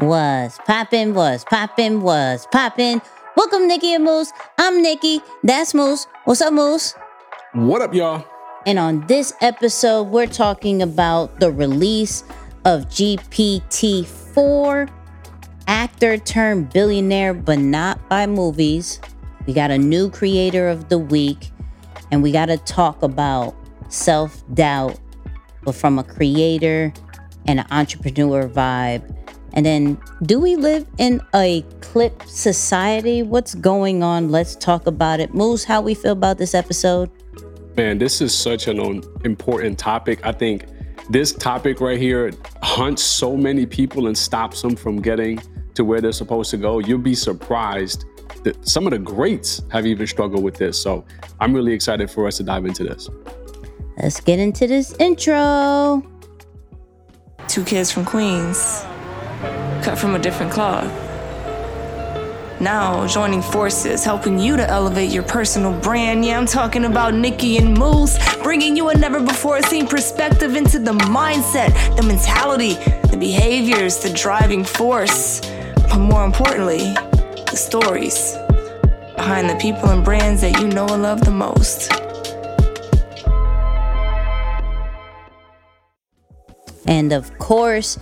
Was poppin', was poppin', was poppin'. Welcome, Nicky and Moose. I'm Nicky. That's Moose. What's up, Moose? What up, y'all? And on this episode, we're talking about the release of GPT 4, actor turned billionaire, but not by movies. We got a new creator of the week, and we got to talk about self doubt, but from a creator and an entrepreneur vibe. And then, do we live in a clip society? What's going on? Let's talk about it. Moose, how we feel about this episode? Man, this is such an um, important topic. I think this topic right here hunts so many people and stops them from getting to where they're supposed to go. You'll be surprised that some of the greats have even struggled with this. So I'm really excited for us to dive into this. Let's get into this intro. Two kids from Queens cut from a different cloth. Now joining forces, helping you to elevate your personal brand. Yeah, I'm talking about Nicky and Moose, bringing you a never before seen perspective into the mindset, the mentality, the behaviors, the driving force, but more importantly, the stories behind the people and brands that you know and love the most. And of course,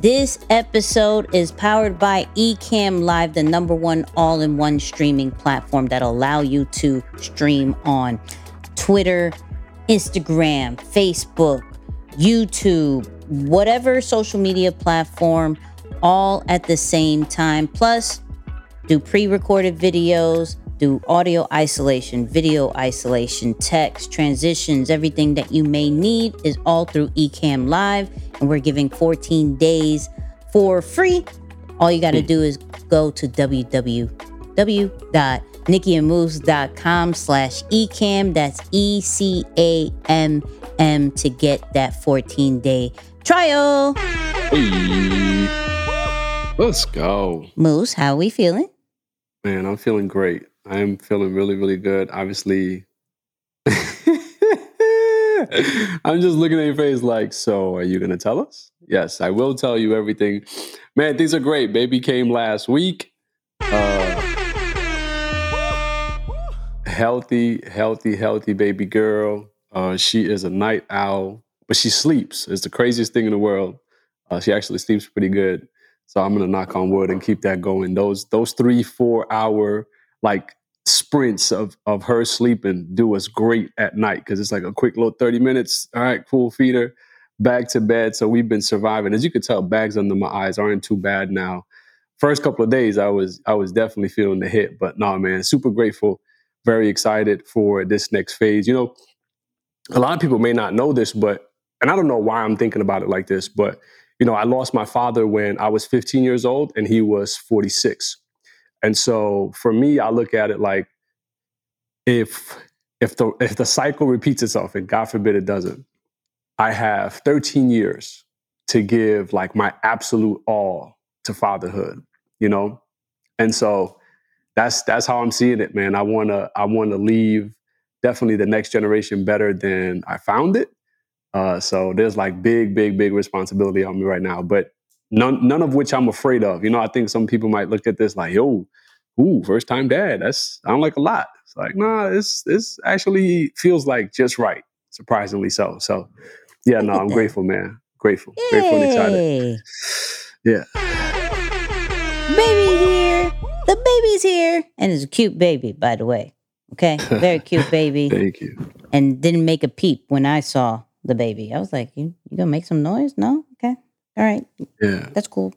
this episode is powered by Ecamm Live, the number one all in one streaming platform that allow you to stream on Twitter, Instagram, Facebook, YouTube, whatever social media platform, all at the same time. Plus, do pre recorded videos, do audio isolation, video isolation, text, transitions, everything that you may need is all through Ecamm Live. And we're giving 14 days for free. All you got to hmm. do is go to www.nickyandmoose.com slash ecamm. That's E C A M M to get that 14 day trial. Hey, let's go. Moose, how are we feeling? Man, I'm feeling great. I am feeling really, really good. Obviously, I'm just looking at your face like, so are you going to tell us? Yes, I will tell you everything. Man, things are great. Baby came last week. Uh, healthy, healthy, healthy baby girl. Uh, she is a night owl, but she sleeps. It's the craziest thing in the world. Uh, she actually sleeps pretty good. So I'm gonna knock on wood and keep that going. Those those three four hour like sprints of of her sleeping do us great at night because it's like a quick little 30 minutes. All right, cool feeder, back to bed. So we've been surviving. As you can tell, bags under my eyes aren't too bad now. First couple of days, I was I was definitely feeling the hit, but no, man, super grateful, very excited for this next phase. You know, a lot of people may not know this, but and I don't know why I'm thinking about it like this, but you know, I lost my father when I was 15 years old and he was 46. And so for me, I look at it like if if the if the cycle repeats itself, and God forbid it doesn't, I have 13 years to give like my absolute all to fatherhood, you know? And so that's that's how I'm seeing it, man. I wanna I wanna leave definitely the next generation better than I found it. Uh, so there's like big, big, big responsibility on me right now, but none none of which I'm afraid of. You know, I think some people might look at this like, yo, ooh, first time dad. That's sound like a lot. It's like, nah, it's this actually feels like just right. Surprisingly so. So yeah, no, I'm grateful, man. Grateful. Yay. Grateful and excited. Yeah. Baby here. The baby's here. And it's a cute baby, by the way. Okay. Very cute baby. Thank you. and didn't make a peep when I saw the baby. I was like, you, you gonna make some noise? No? Okay. All right. Yeah. That's cool.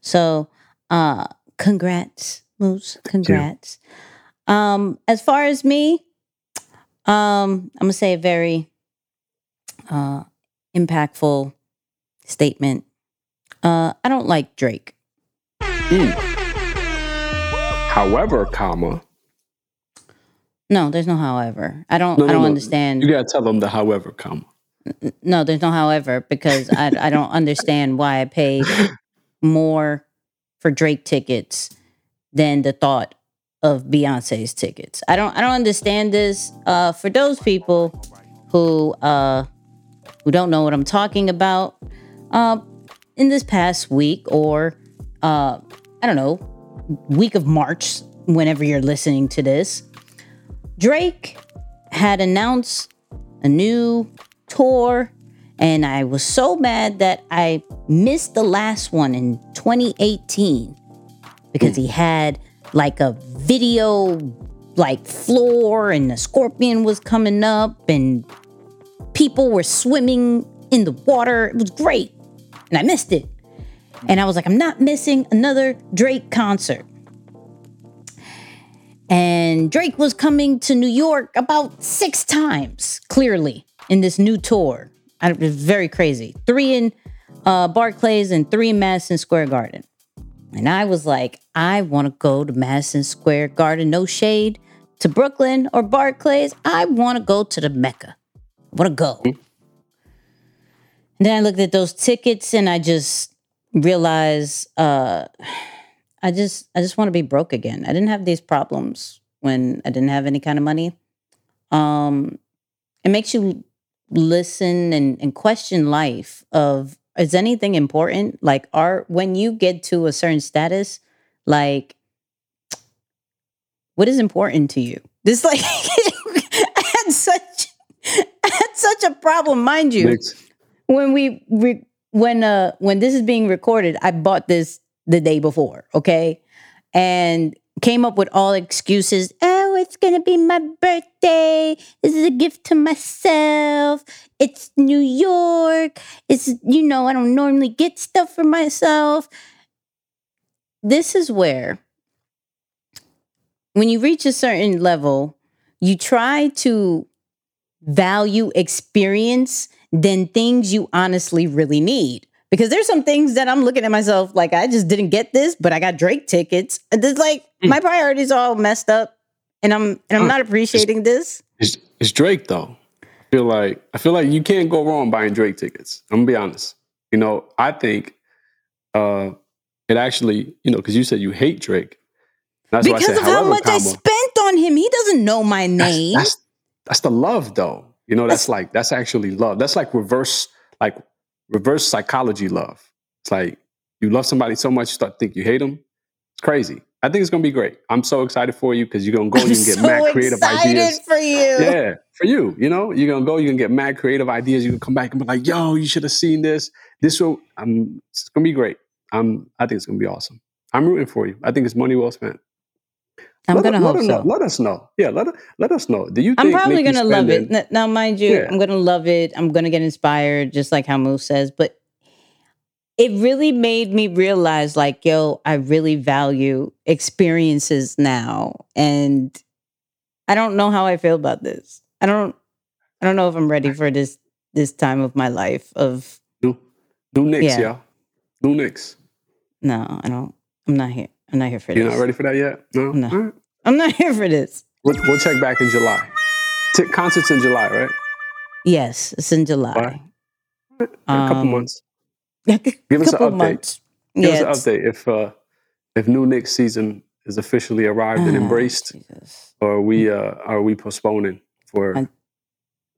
So uh congrats, Moose. Congrats. Um, as far as me, um, I'm gonna say a very uh impactful statement. Uh, I don't like Drake. Mm. However, comma. No, there's no however. I don't No, I don't no. understand. You gotta tell them the however, comma. No, there's no however because I I don't understand why I paid more for Drake tickets than the thought of Beyonce's tickets. I don't I don't understand this. Uh, for those people who uh, who don't know what I'm talking about, uh, in this past week or uh, I don't know, week of March, whenever you're listening to this, Drake had announced a new tour. And I was so mad that I missed the last one in 2018 because he hmm. had like a video like floor and the scorpion was coming up and people were swimming in the water. It was great. And I missed it. And I was like, I'm not missing another Drake concert. And Drake was coming to New York about six times, clearly, in this new tour. It was very crazy. Three in uh, Barclays and three in Madison Square Garden. And I was like, I want to go to Madison Square Garden, no shade to Brooklyn or Barclays. I want to go to the Mecca. I want to go. And then I looked at those tickets and I just realized uh, I just I just want to be broke again. I didn't have these problems when I didn't have any kind of money. Um, it makes you listen and, and question life of is anything important? Like are when you get to a certain status, like what is important to you? This like I had such I had such a problem, mind you. Next. When we re, when uh when this is being recorded, I bought this the day before, okay? And came up with all excuses. Oh, it's gonna be my birthday. This is a gift to myself. It's New York. It's, you know, I don't normally get stuff for myself. This is where, when you reach a certain level, you try to value experience than things you honestly really need because there's some things that I'm looking at myself like I just didn't get this, but I got Drake tickets. It's like Mm. my priorities are all messed up, and I'm and I'm not appreciating this. It's, it's Drake though. I feel like I feel like you can't go wrong buying Drake tickets. I'm gonna be honest. You know, I think uh it actually, you know, because you said you hate Drake. That's why I Because said of how much I spent on him, he doesn't know my name. that's that's the love though. You know, that's like that's actually love. That's like reverse like reverse psychology love. It's like you love somebody so much you start to think you hate them. It's crazy. I think it's gonna be great. I'm so excited for you because you're gonna go I'm and you can get so mad creative excited ideas. for you. Yeah, for you. You know, you're gonna go, You can get mad creative ideas. You can come back and be like, yo, you should have seen this. This will um it's gonna be great. I'm I think it's gonna be awesome. I'm rooting for you. I think it's money well spent. I'm let, gonna let hope us so. know. Let us know. Yeah, let, let us know. Do you I'm probably gonna love it. Now, mind you, Yeah. I'm gonna love it. I'm gonna get inspired, just like how Moose says. But it really made me realize, like, yo, I really value experiences now, and I don't know how I feel about this. I don't. I don't know if I'm ready for this this time of my life. Of New, new Knicks, Yeah. y'all. New Knicks. no, I don't. I'm not here. I'm not here for this. You're this. not ready for that yet? No? No. Right. I'm not here for this. We'll, we'll check back in July. T- concerts in July, right? Yes, it's in July. A couple Um, months. Give us an update. months. Give yeah, us an update if uh, if new Knicks season is officially arrived and Ah, embraced, Jesus. or are we uh, are we postponing for I-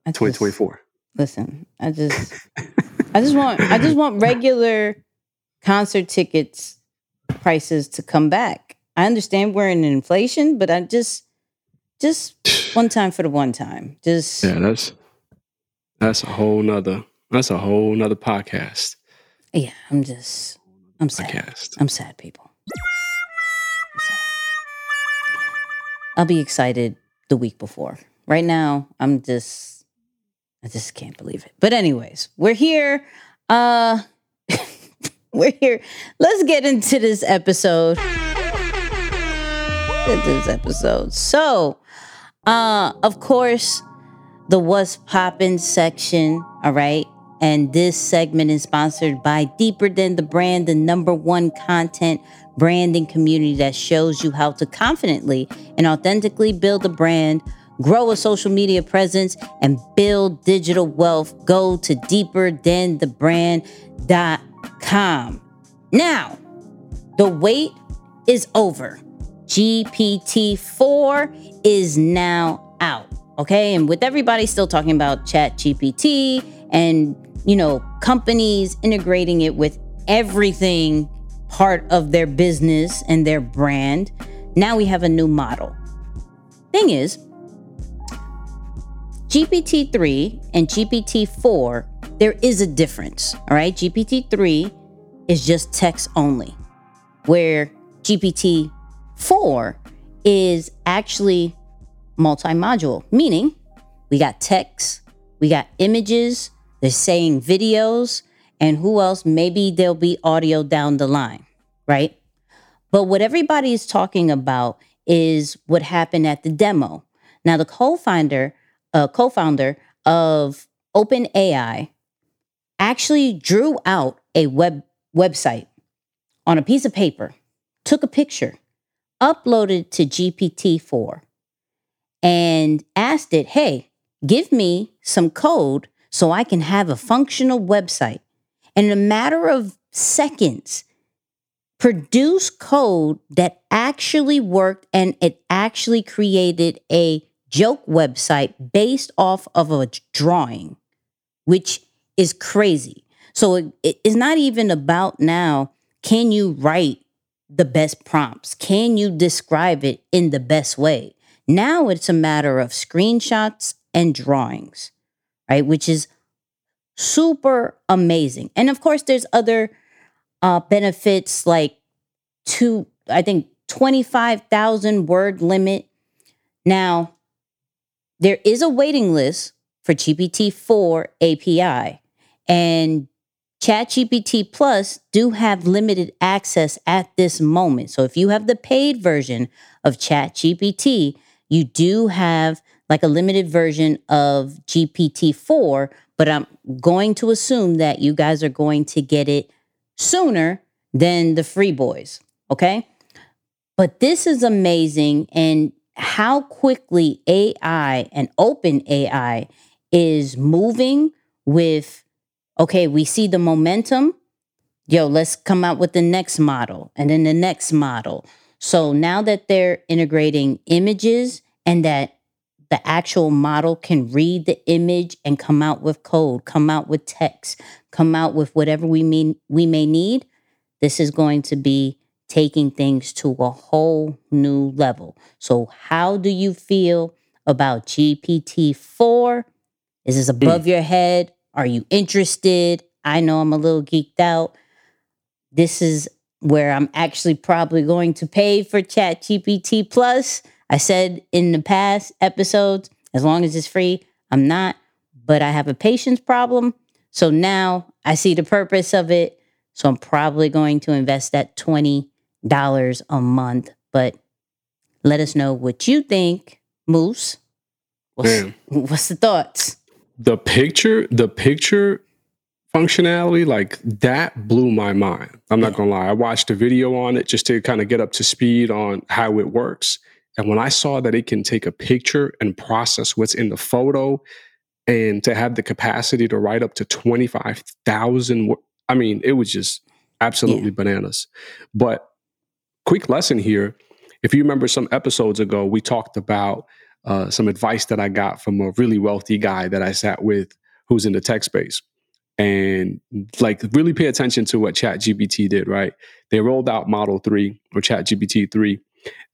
I just- 2024? Listen, I just, I just want, I just want regular concert tickets prices to come back. I understand we're in inflation, but I just, just one time for the one time. Just Yeah, that's that's a whole nother that's a whole nother podcast. Yeah, I'm just, I'm sad. Podcast. I'm sad, people. I'm sad. I'll be excited the week before. Right now, I'm just, I just can't believe it. But anyways, we're here. Uh, we're here. Let's get into this episode. Into this episode. So, uh, of course, the What's Poppin' section. All right. And this segment is sponsored by Deeper Than the Brand, the number one content branding community that shows you how to confidently and authentically build a brand, grow a social media presence, and build digital wealth. Go to deeperthanthebrand.com. Now, the wait is over. GPT 4 is now out. Okay. And with everybody still talking about Chat GPT and, you know, companies integrating it with everything part of their business and their brand. Now we have a new model. Thing is, GPT 3 and GPT 4, there is a difference. All right. GPT 3 is just text only, where GPT 4 is actually multi module, meaning we got text, we got images, they're saying videos, and who else? Maybe there'll be audio down the line, right? But what everybody is talking about is what happened at the demo. Now, the co-founder, uh, co-founder of OpenAI, actually drew out a web website on a piece of paper, took a picture, uploaded to GPT-4, and asked it, "Hey, give me some code so I can have a functional website." And in a matter of seconds, produce code that actually worked and it actually created a joke website based off of a drawing, which is crazy. So it is not even about now, can you write the best prompts? Can you describe it in the best way? Now it's a matter of screenshots and drawings, right? Which is super amazing. And of course, there's other uh, benefits like two, I think 25,000 word limit. Now, there is a waiting list for GPT-4 API and ChatGPT Plus do have limited access at this moment. So if you have the paid version of ChatGPT, you do have like a limited version of GPT-4, but I'm going to assume that you guys are going to get it sooner than the free boys. Okay. But this is amazing. And how quickly AI and open AI is moving with, okay, we see the momentum. Yo, let's come out with the next model and then the next model. So now that they're integrating images and that the actual model can read the image and come out with code, come out with text, come out with whatever we mean we may need, this is going to be taking things to a whole new level. So, how do you feel about GPT 4? Is this above mm. your head? Are you interested? I know I'm a little geeked out. This is where I'm actually probably going to pay for Chat GPT Plus. I said in the past episodes, as long as it's free, I'm not, but I have a patience problem. So now I see the purpose of it. So I'm probably going to invest that 20 dollars a month. But let us know what you think, Moose. What's, what's the thoughts? The picture, the picture functionality, like that blew my mind. I'm not gonna lie. I watched a video on it just to kind of get up to speed on how it works. And when I saw that it can take a picture and process what's in the photo and to have the capacity to write up to 25,000, I mean, it was just absolutely yeah. bananas. But quick lesson here. If you remember some episodes ago, we talked about uh, some advice that I got from a really wealthy guy that I sat with who's in the tech space. And like, really pay attention to what ChatGPT did, right? They rolled out Model 3 or ChatGPT 3.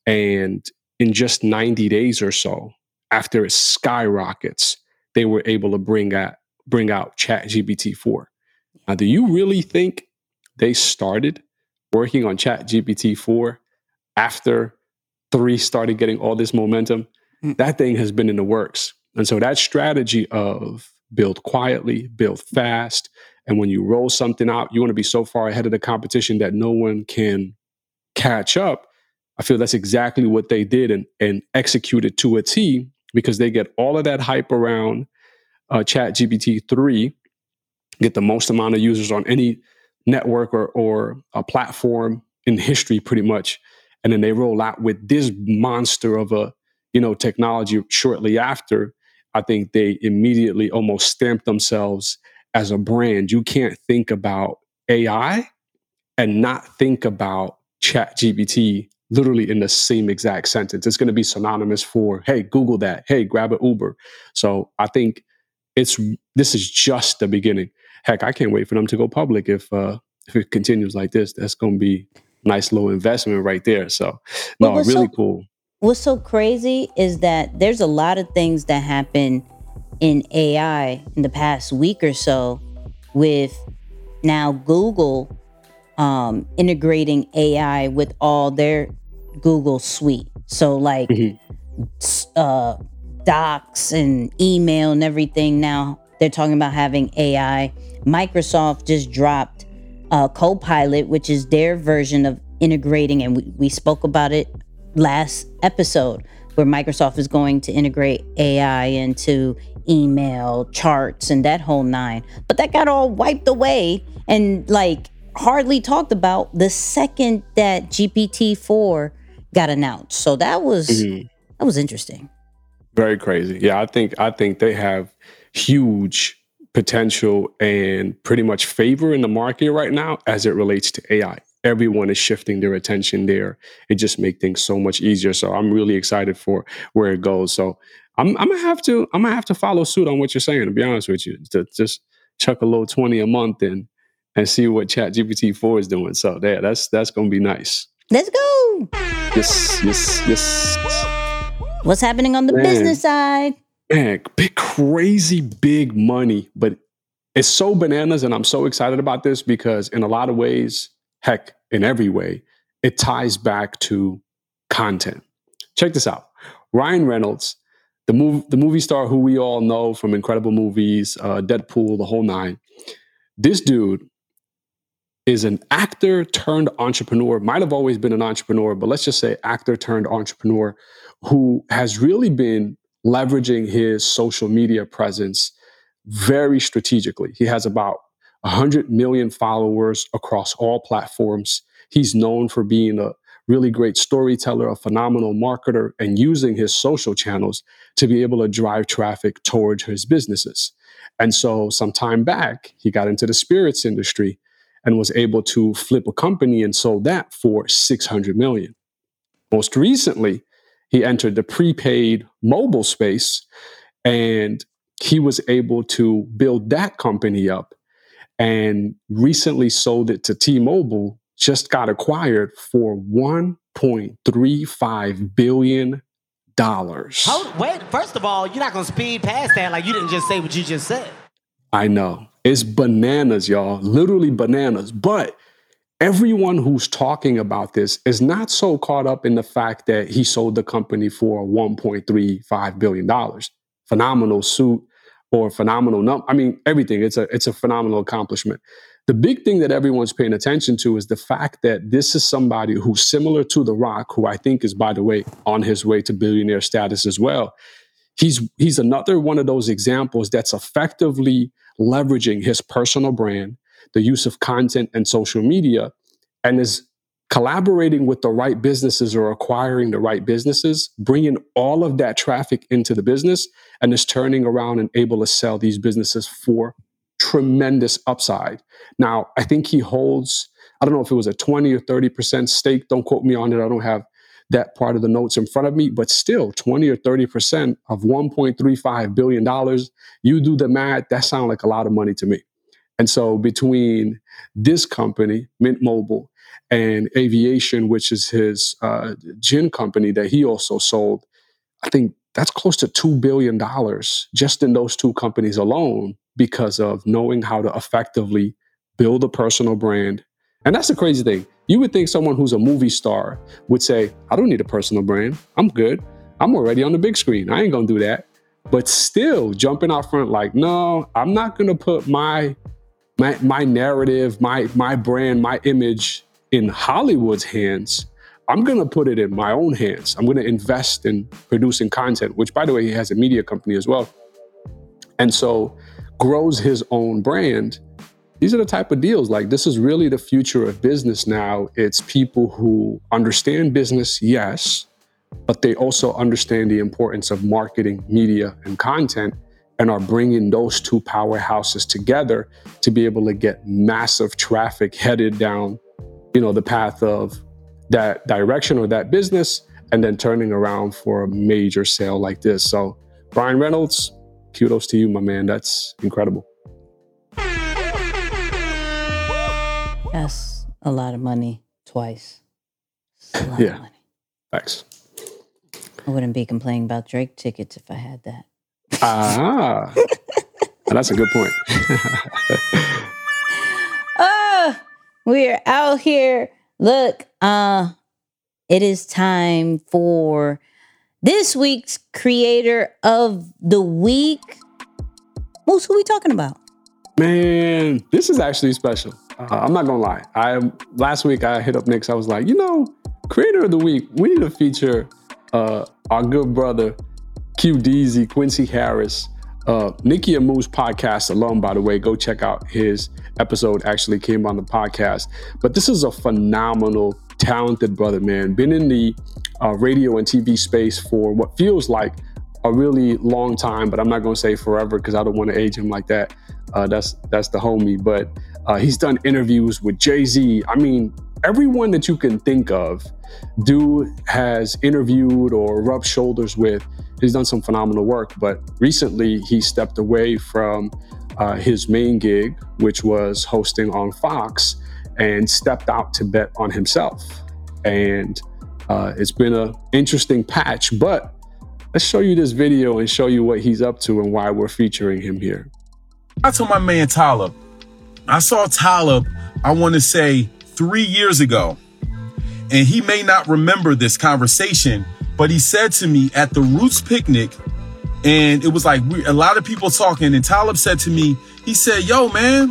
And in just 90 days or so, after it skyrockets, they were able to bring out, bring out ChatGPT 4. Now, do you really think they started working on Chat GPT 4 after 3 started getting all this momentum, mm. that thing has been in the works. And so that strategy of build quietly, build fast, and when you roll something out, you want to be so far ahead of the competition that no one can catch up. I feel that's exactly what they did and, and executed to a T because they get all of that hype around uh, Chat GPT 3, get the most amount of users on any network or, or a platform in history pretty much. And then they roll out with this monster of a you know technology shortly after. I think they immediately almost stamp themselves as a brand. You can't think about ai and not think about chat gpt literally in the same exact sentence. It's going to be synonymous for hey google that. Hey grab an uber. So i think it's this is just the beginning. Heck, I can't wait for them to go public if uh, if it continues like this, that's going to be nice little investment right there. So, no, really so, cool. What's so crazy is that there's a lot of things that happen in AI in the past week or so with now Google um, integrating AI with all their Google suite. So like mm-hmm. uh, docs and email and everything now they're talking about having AI. Microsoft just dropped uh, Copilot, which is their version of integrating, and we, we spoke about it last episode, where Microsoft is going to integrate AI into email, charts, and that whole nine. But that got all wiped away and like hardly talked about the second that GPT four got announced. So that was mm-hmm. that was interesting. Very crazy. Yeah, I think I think they have huge potential and pretty much favor in the market right now as it relates to AI. Everyone is shifting their attention there. It just makes things so much easier. So I'm really excited for where it goes. So I'm, I'm gonna have to I'm gonna have to follow suit on what you're saying. To be honest with you, to just chuck a little twenty a month and and see what Chat GPT four is doing. So yeah, that's that's gonna be nice. Let's go. Yes, yes, yes. What's happening on the Man. business side? man, big, crazy big money, but it's so bananas. And I'm so excited about this because, in a lot of ways, heck, in every way, it ties back to content. Check this out Ryan Reynolds, the, mov- the movie star who we all know from incredible movies, uh, Deadpool, the whole nine. This dude is an actor turned entrepreneur, might have always been an entrepreneur, but let's just say actor turned entrepreneur who has really been leveraging his social media presence very strategically. He has about 100 million followers across all platforms. He's known for being a really great storyteller, a phenomenal marketer, and using his social channels to be able to drive traffic towards his businesses. And so, some time back, he got into the spirits industry and was able to flip a company and sold that for 600 million. Most recently, he entered the prepaid mobile space and he was able to build that company up and recently sold it to T-Mobile just got acquired for 1.35 billion dollars. Wait, first of all, you're not going to speed past that like you didn't just say what you just said. I know. It's bananas, y'all. Literally bananas. But everyone who's talking about this is not so caught up in the fact that he sold the company for $1.35 billion. Phenomenal suit or phenomenal number. I mean, everything. It's a it's a phenomenal accomplishment. The big thing that everyone's paying attention to is the fact that this is somebody who's similar to The Rock, who I think is, by the way, on his way to billionaire status as well. He's he's another one of those examples that's effectively leveraging his personal brand, the use of content and social media, and is collaborating with the right businesses or acquiring the right businesses, bringing all of that traffic into the business, and is turning around and able to sell these businesses for tremendous upside. Now, I think he holds, I don't know if it was a 20 or 30% stake. Don't quote me on it. I don't have that part of the notes in front of me, but still 20 or 30% of $1.35 billion. You do the math, that sounds like a lot of money to me. And so between this company, Mint Mobile, and Aviation, which is his uh, gin company that he also sold, I think that's close to $2 billion just in those two companies alone because of knowing how to effectively build a personal brand. And that's the crazy thing. You would think someone who's a movie star would say, I don't need a personal brand. I'm good. I'm already on the big screen. I ain't gonna do that. But still jumping out front, like, no, I'm not gonna put my my my narrative, my my brand, my image in Hollywood's hands. I'm going to put it in my own hands. I'm going to invest in producing content, which by the way, he has a media company as well. And so grows his own brand. These are the type of deals like this is really the future of business now. It's people who understand business, yes, but they also understand the importance of marketing, media, and content and are bringing those two powerhouses together to be able to get massive traffic headed down, you know, the path of that direction or that business, and then turning around for a major sale like this. So, Ryan Reynolds, kudos to you, my man. That's incredible. That's a lot of money twice. A lot Yeah. of money. Thanks. I wouldn't be complaining about Drake tickets if I had that. Ah, that's a good point. Ah, we're out here. Look, uh, it is time for this week's creator of the week. Moose, who we talking about? Man, this is actually special. Uh, I'm not gonna lie. I last week I hit up Nick's. I was like, you know, creator of the week. We need to feature uh, our good brother Q Quincy Harris, uh, Nicky and podcast alone. By the way, go check out his episode. Actually came on the podcast. But this is a phenomenal, talented brother, man. Been in the uh, radio and TV space for what feels like a really long time, but I'm not gonna say forever because I don't want to age him like that. Uh, that's that's the homie. But uh, he's done interviews with Jay Z. I mean, everyone that you can think of, dude has interviewed or rubbed shoulders with. He's done some phenomenal work. But recently, he stepped away from uh, his main gig, which was hosting on Fox, and stepped out to bet on himself. And uh, it's been an interesting patch, but let's show you this video and show you what he's up to and why we're featuring him here. I told my man Tyler, I saw Talib, I want to say three years ago, and he may not remember this conversation, but he said to me at the Roots picnic, and it was like we, a lot of people talking, and Talib said to me, he said, "Yo, man,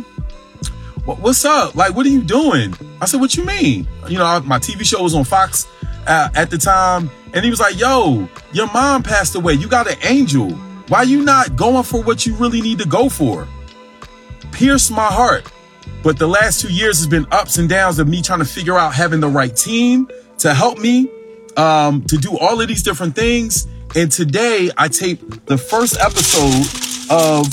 what's up? Like, what are you doing?" I said, "What you mean?" You know, my TV show was on Fox uh, at the time, and he was like, "Yo, your mom passed away. You got an angel. Why you not going for what you really need to go for?" Pierced my heart. But the last two years has been ups and downs of me trying to figure out having the right team to help me um, to do all of these different things. And today I taped the first episode of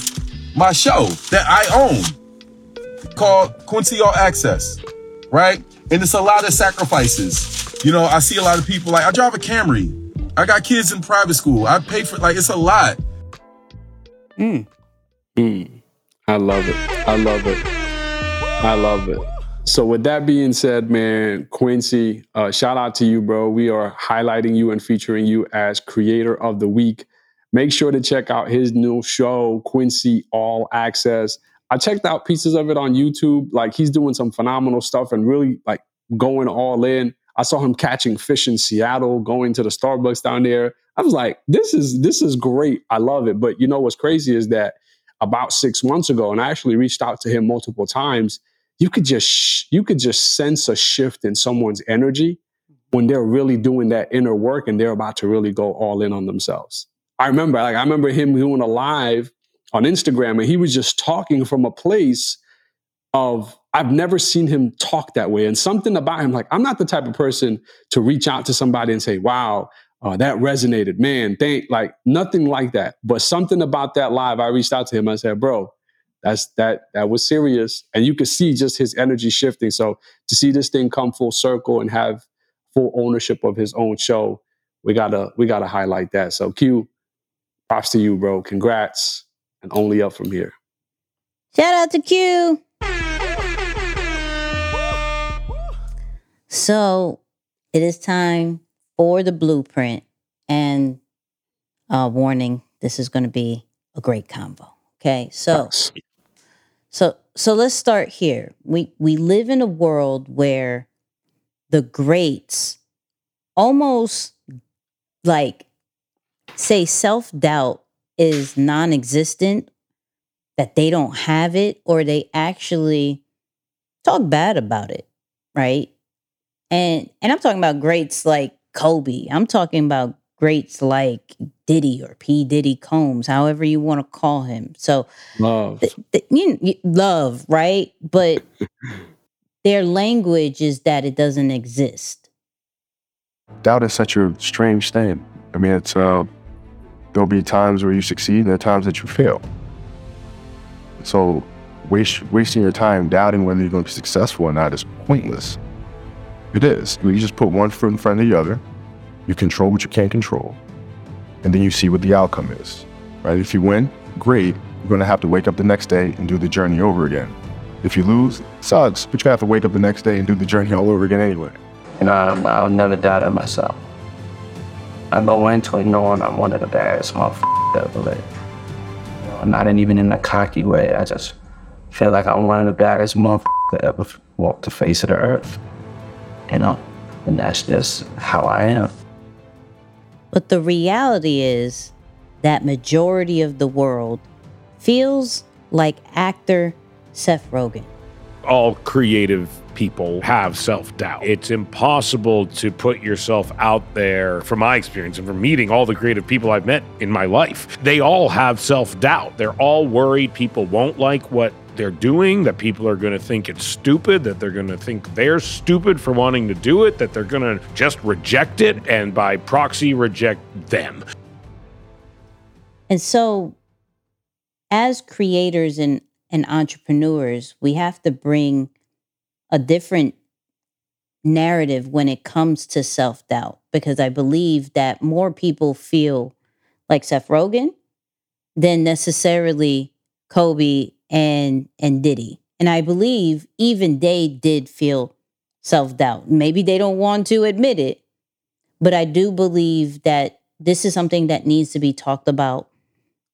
my show that I own called Quincy All Access, right? And it's a lot of sacrifices. You know, I see a lot of people like I drive a Camry. I got kids in private school. I pay for like it's a lot. Mm. Mm, I love it. I love it. I love it. So, with that being said, man, Quincy, uh, shout out to you, bro. We are highlighting you and featuring you as creator of the week. Make sure to check out his new show, Quincy All Access. I checked out pieces of it on YouTube. Like he's doing some phenomenal stuff and really like going all in. I saw him catching fish in Seattle, going to the Starbucks down there. I was like, this is this is great. I love it. But you know what's crazy is that about six months ago, and I actually reached out to him multiple times. You could just sh- you could just sense a shift in someone's energy when they're really doing that inner work and they're about to really go all in on themselves. I remember, like I remember him doing a live on Instagram, and he was just talking from a place of I've never seen him talk that way, and something about him. Like I'm not the type of person to reach out to somebody and say, "Wow, uh, that resonated, man." Thank like nothing like that. But something about that live, I reached out to him. I said, "Bro, that's that that was serious," and you could see just his energy shifting. So to see this thing come full circle and have full ownership of his own show, we gotta we gotta highlight that. So Q, props to you, bro. Congrats, and only up from here. Shout out to Q. So it is time for the blueprint and uh, warning. This is going to be a great combo. Okay, so Thanks. so so let's start here. We we live in a world where the greats almost like say self-doubt is non-existent that they don't have it or they actually talk bad about it, right? And and I'm talking about greats like Kobe. I'm talking about greats like Diddy or P Diddy Combs, however you want to call him. So love. th- th- you, you love, right? But their language is that it doesn't exist. doubt is such a strange thing. I mean, it's uh, there'll be times where you succeed and there are times that you fail. So, waste, wasting your time doubting whether you're going to be successful or not is pointless. It is. You just put one foot in front of the other. You control what you can't control, and then you see what the outcome is. Right? If you win, great. You're going to have to wake up the next day and do the journey over again. If you lose, sucks, but you have to wake up the next day and do the journey all over again anyway. And I, I'll never doubt it myself. I go into it knowing I'm one of the baddest motherfuckers ever lived. You not even in a cocky way. I just feel like I'm one of the baddest motherfuckers that ever walked the face of the earth. You know? And that's just how I am. But the reality is that majority of the world feels like actor Seth Rogen. all creative people have self doubt. It's impossible to put yourself out there, from my experience and from meeting all the creative people I've met in my life. They all have self doubt. They're all worried people won't like what they're doing, that people are going to think it's stupid, that they're going to think they're stupid for wanting to do it, that they're going to just reject it and by proxy reject them. And so, as creators and, and entrepreneurs, we have to bring a different narrative when it comes to self doubt because I believe that more people feel like Seth Rogen than necessarily Kobe and and Diddy. And I believe even they did feel self doubt. Maybe they don't want to admit it, but I do believe that this is something that needs to be talked about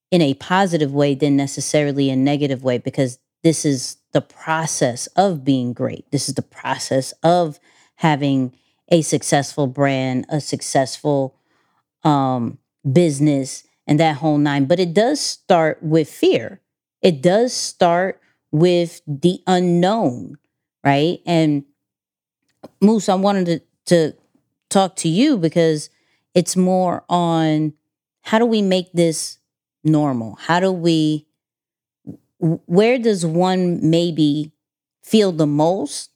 in a positive way than necessarily a negative way because this is the process of being great. This is the process of having a successful brand, a successful um, business, and that whole nine. But it does start with fear. It does start with the unknown, right? And Moose, I wanted to, to talk to you because it's more on how do we make this normal? How do we, where does one maybe feel the most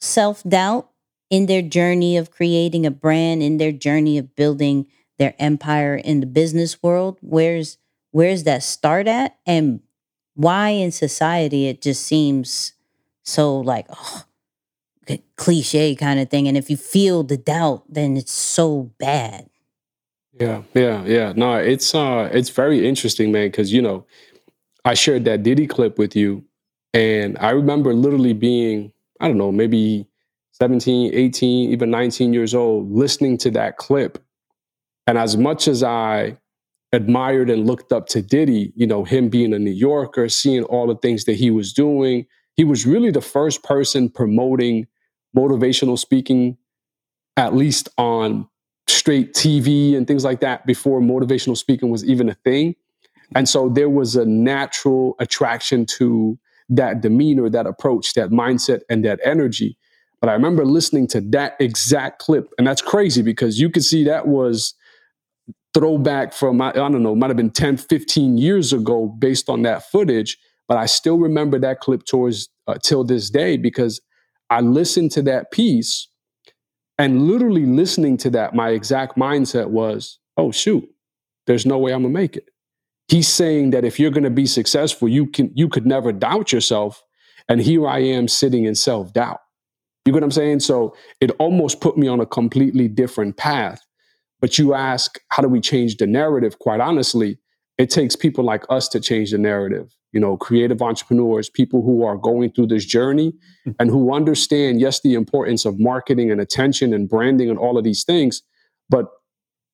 self doubt in their journey of creating a brand, in their journey of building their empire in the business world? Where's, where's that start at? And why in society it just seems so like, oh, cliche kind of thing. And if you feel the doubt, then it's so bad. Yeah, yeah, yeah. No, it's uh it's very interesting, man, because you know, I shared that Diddy clip with you, and I remember literally being, I don't know, maybe 17, 18, even 19 years old, listening to that clip. And as much as I admired and looked up to Diddy, you know, him being a New Yorker, seeing all the things that he was doing, he was really the first person promoting motivational speaking, at least on straight TV and things like that before motivational speaking was even a thing. And so there was a natural attraction to that demeanor, that approach, that mindset, and that energy. But I remember listening to that exact clip, and that's crazy because you could see that was throwback from, I don't know, might have been 10, 15 years ago based on that footage. But I still remember that clip towards uh, till this day because I listened to that piece and literally listening to that, my exact mindset was, oh, shoot, there's no way I'm gonna make it. He's saying that if you're gonna be successful, you can you could never doubt yourself. And here I am sitting in self-doubt. You get what I'm saying? So it almost put me on a completely different path. But you ask, how do we change the narrative? Quite honestly, it takes people like us to change the narrative you know creative entrepreneurs people who are going through this journey mm-hmm. and who understand yes the importance of marketing and attention and branding and all of these things but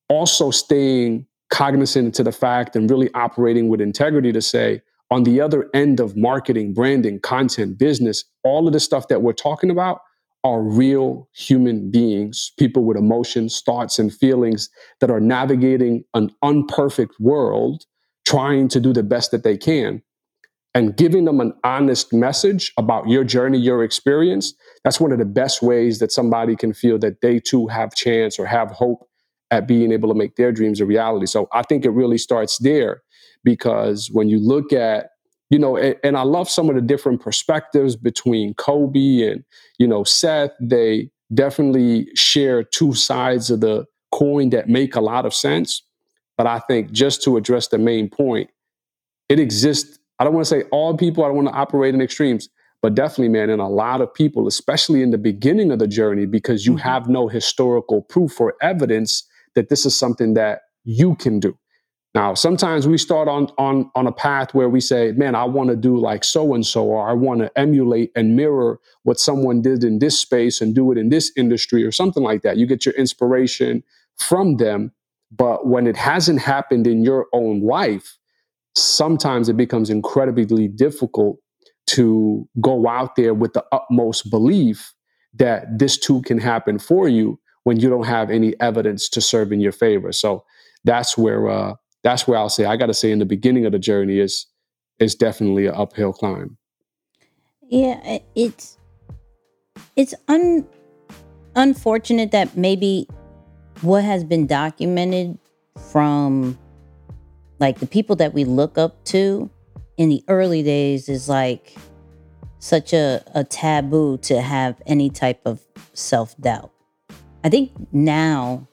also staying cognizant to the fact and really operating with integrity to say on the other end of marketing branding content business all of the stuff that we're talking about are real human beings, people with emotions, thoughts, and feelings that are navigating an unperfect world, trying to do the best that they can and giving them an honest message about your journey, your experience, that's one of the best ways that somebody can feel that they too have chance or have hope at being able to make their dreams a reality. So I think it really starts there because when you look at you know, and, and I love some of the different perspectives between Kobe and, you know, Seth. They definitely share two sides of the coin that make a lot of sense. But I think just to address the main point, it exists I don't want to say all people, I don't want to operate in extremes, but definitely, man, in a lot of people, especially in the beginning of the journey, because you mm-hmm. have no historical proof or evidence that this is something that you can do. Now, sometimes we start on on on a path where we say, "Man, I want to do like so and so, or I want to emulate and mirror what someone did in this space and do it in this industry, or something like that." You get your inspiration from them, but when it hasn't happened in your own life, sometimes it becomes incredibly difficult to go out there with the utmost belief that this too can happen for you when you don't have any evidence to serve in your favor. So that's where uh, that's where I'll say I got to say in the beginning of the journey is is definitely an uphill climb. Yeah, it's it's un unfortunate that maybe what has been documented from like the people that we look up to in the early days is like such a, a taboo to have any type of self-doubt. I think now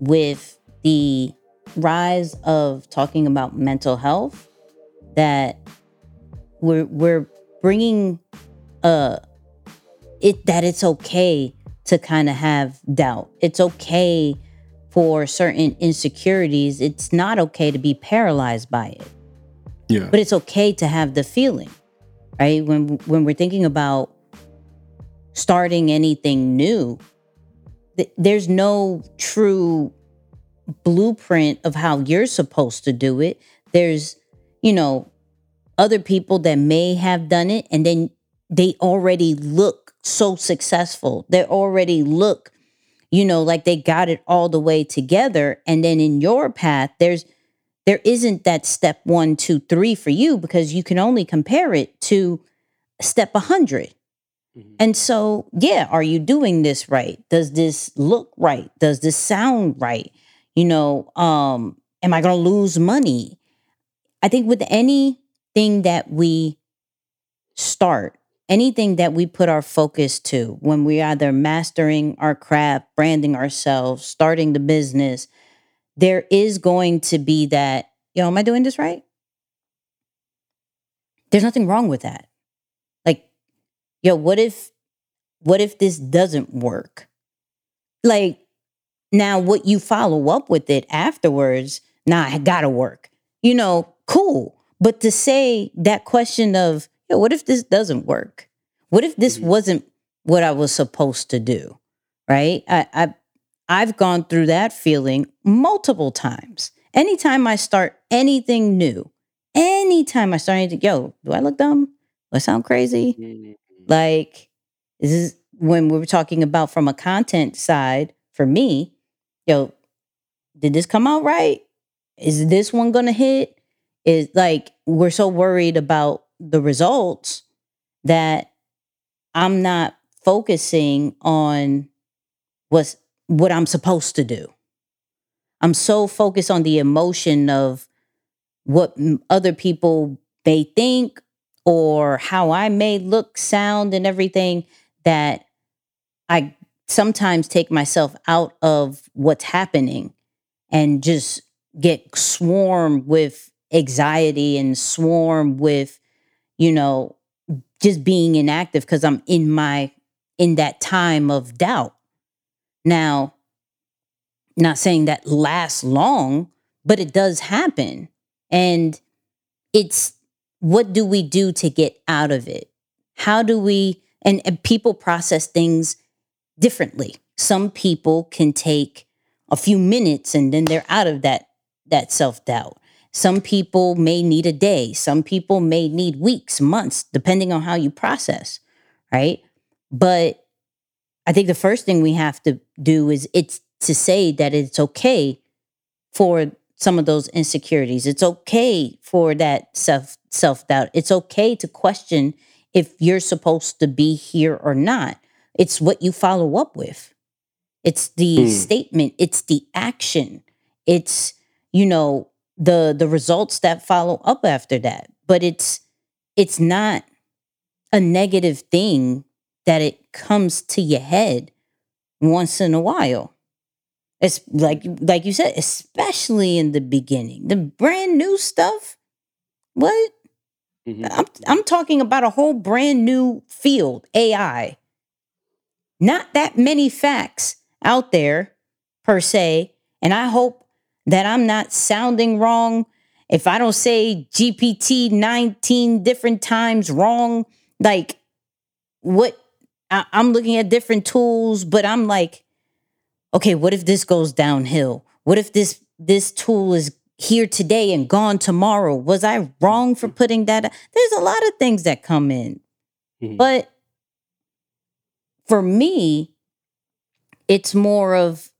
with the rise of talking about mental health that we're we're bringing uh it that it's okay to kind of have doubt. It's okay for certain insecurities. It's not okay to be paralyzed by it. Yeah. But it's okay to have the feeling. Right? When when we're thinking about starting anything new, th- there's no true blueprint of how you're supposed to do it. There's, you know, other people that may have done it and then they already look so successful. They already look, you know, like they got it all the way together. And then in your path, there's there isn't that step one, two, three for you because you can only compare it to step 100. Mm-hmm. And so, yeah, are you doing this right? Does this look right? Does this sound right? You know um am i going to lose money? I think with anything that we start anything that we put our focus to when we're either mastering our craft branding ourselves starting the business there is going to be that yo am i doing this right? There's nothing wrong with that. Like yo what if what if this doesn't work? Like now, what you follow up with it afterwards, nah, I gotta work. You know, cool. But to say that question of, yo, what if this doesn't work? What if this mm-hmm. wasn't what I was supposed to do? Right? I, I I've gone through that feeling multiple times. Anytime I start anything new, anytime I start anything, yo, do I look dumb? Do I sound crazy? Mm-hmm. Like, this is when we were talking about from a content side for me, yo, did this come out right? Is this one gonna hit? Is like we're so worried about the results that I'm not focusing on what's what I'm supposed to do. I'm so focused on the emotion of what other people may think or how I may look, sound, and everything that I sometimes take myself out of what's happening and just get swarmed with anxiety and swarm with you know just being inactive because i'm in my in that time of doubt. Now not saying that lasts long but it does happen. And it's what do we do to get out of it? How do we and, and people process things differently. Some people can take a few minutes and then they're out of that that self-doubt. Some people may need a day, some people may need weeks, months depending on how you process, right? But I think the first thing we have to do is it's to say that it's okay for some of those insecurities. It's okay for that self self-doubt. It's okay to question if you're supposed to be here or not. It's what you follow up with. It's the mm. statement, it's the action. It's, you know, the the results that follow up after that. But it's it's not a negative thing that it comes to your head once in a while. It's like like you said, especially in the beginning. The brand new stuff. What? Mm-hmm. I'm I'm talking about a whole brand new field, AI not that many facts out there per se. And I hope that I'm not sounding wrong, if I don't say GPT 19 different times wrong, like what I, I'm looking at different tools, but I'm like, okay, what if this goes downhill? What if this this tool is here today and gone tomorrow? Was I wrong for putting that? There's a lot of things that come in. Mhm. But for me, it's more of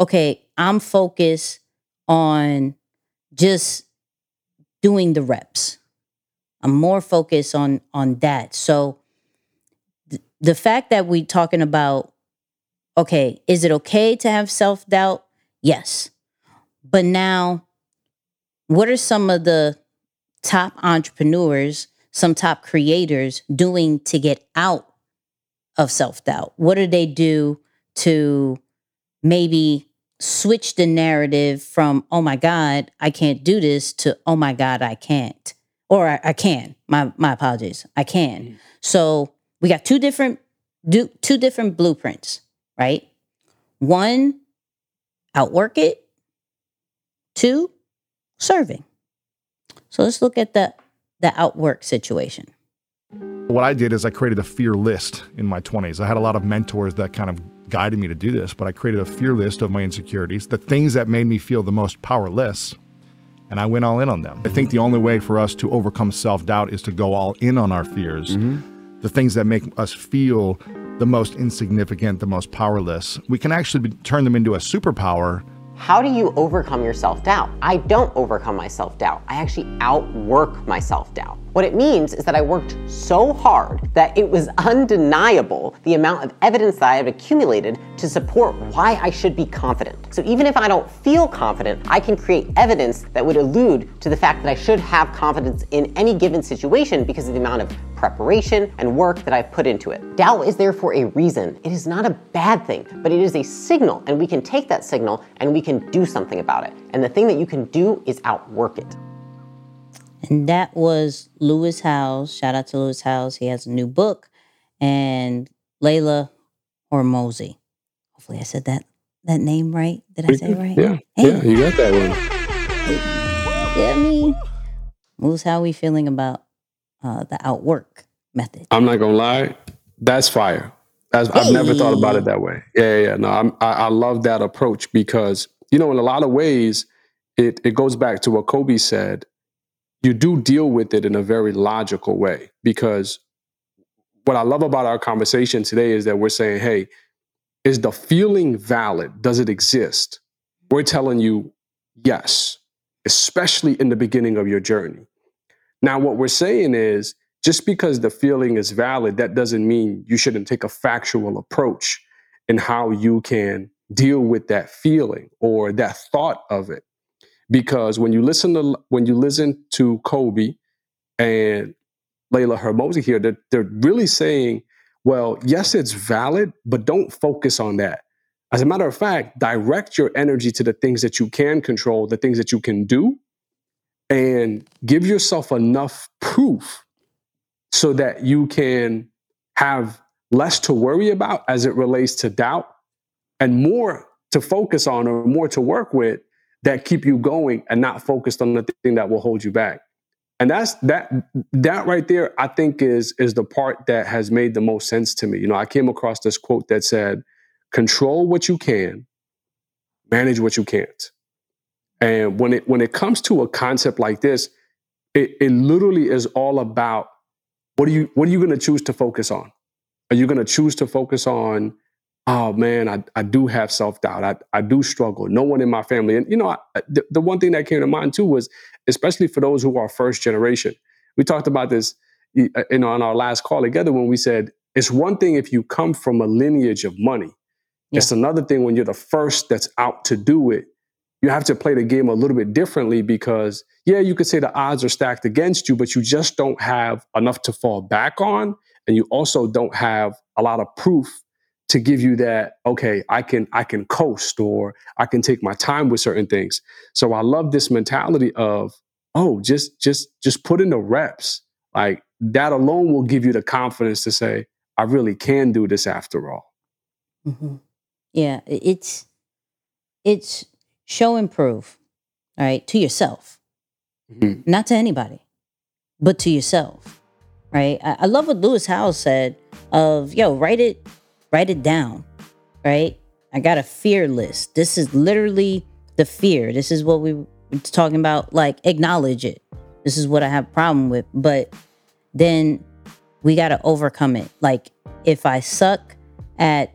okay, I'm focused on just doing the reps. I'm more focused on on that. So th- the fact that we talking about okay, is it okay to have self-doubt? Yes. But now what are some of the top entrepreneurs, some top creators doing to get out of self doubt? What do they do to maybe switch the narrative from, oh my God, I can't do this to, oh my God, I can't? Or I, I can. My, my apologies. I can. Mm-hmm. So we got two different do, two different blueprints, right? One, outwork it. Two, serving. So let's look at the the outwork situation. What I did is I created a fear list in my 20s. I had a lot of mentors that kind of guided me to do this, but I created a fear list of my insecurities, the things that made me feel the most powerless, and I went all in on them. I think the only way for us to overcome self doubt is to go all in on our fears, mm-hmm. the things that make us feel the most insignificant, the most powerless. We can actually be, turn them into a superpower How do you overcome your self doubt? I don't overcome my self doubt. I actually outwork my self doubt. What it means is that I worked so hard that it was undeniable the amount of evidence that I have accumulated to support why I should be confident. So even if I don't feel confident, I can create evidence that would allude to the fact that I should have confidence in any given situation because of the amount of preparation and work that I've put into it. Doubt is there for a reason. It is not a bad thing, but it is a signal, and we can take that signal and we can do something about it. And the thing that you can do is outwork it. And that was Lewis Howes. Shout out to Lewis Howes. He has a new book. And Leila Hormozi. Hopefully I said that that name right. Did I say it right? Yeah, Hey. yeah, you got that one. Yeah, I mean, Moose, how we feeling about uh, the outwork method? I'm not gonna lie, that's fire. That's, I've never thought about it that way. Yeah, yeah, yeah. no, I'm, I, I love that approach because you know, in a lot of ways, it it goes back to what Kobe said. You do deal with it in a very logical way because what I love about our conversation today is that we're saying, hey, is the feeling valid? Does it exist? We're telling you yes, especially in the beginning of your journey. Now, what we're saying is just because the feeling is valid, that doesn't mean you shouldn't take a factual approach in how you can deal with that feeling or that thought of it. Because when you listen to when you listen to Kobe and Leila Hormozi here, they're, they're really saying, well, yes, it's valid, but don't focus on that. As a matter of fact, direct your energy to the things that you can control, the things that you can do, and give yourself enough proof so that you can have less to worry about as it relates to doubt and more to focus on or more to work with that keep you going and not focused on the thing that will hold you back. And that's that that right there i think is is the part that has made the most sense to me. You know i came across this quote that said control what you can manage what you can't. And when it when it comes to a concept like this it, it literally is all about what are you what are you going to choose to focus on? Are you going to choose to focus on oh man i, I do have self-doubt. I, I do struggle. No one in my family and you know I, the, the one thing that came to mind too was especially for those who are first generation. We talked about this uh, you know on our last call together when we said it's one thing if you come from a lineage of money. It's another thing when you're the first that's out to do it. You have to play the game a little bit differently because yeah you could say the odds are stacked against you but you just don't have enough to fall back on and you also don't have a lot of proof to give you that okay i can i can coast or i can take my time with certain things so i love this mentality of oh just just just put in the reps like that alone will give you the confidence to say i really can do this after all hmm Yeah, it's it's show and prove. All right, to yourself, Mhm. not to anybody, but to yourself. Right. I, I love what Lewis Howes said of yo, write it, write it down. Right. I got a fear list. This is literally the fear. This is what we were talking about. Like acknowledge it. This is what I have problem with. But then we got to overcome it. Like if I suck at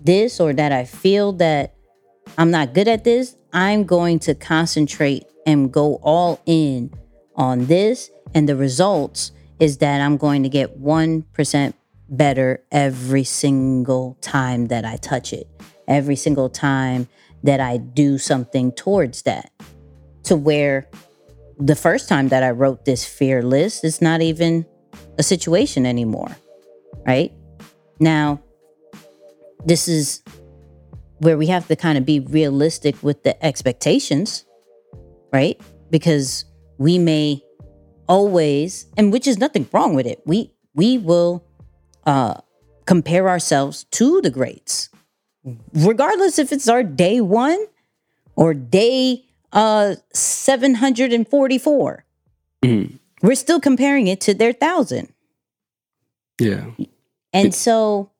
this or that I feel that I'm not good at this, I'm going to concentrate and go all in on this. And the results is that I'm going to get 1% better every single time that I touch it, every single time that I do something towards that. To where the first time that I wrote this fear list, it's not even a situation anymore, right? Now, this is where we have to kind of be realistic with the expectations, right? Because we may always, and which is nothing wrong with it. We we will uh compare ourselves to the greats. Regardless if it's our day 1 or day uh 744. Mhm. We're still comparing it to their 1000. Yeah. And so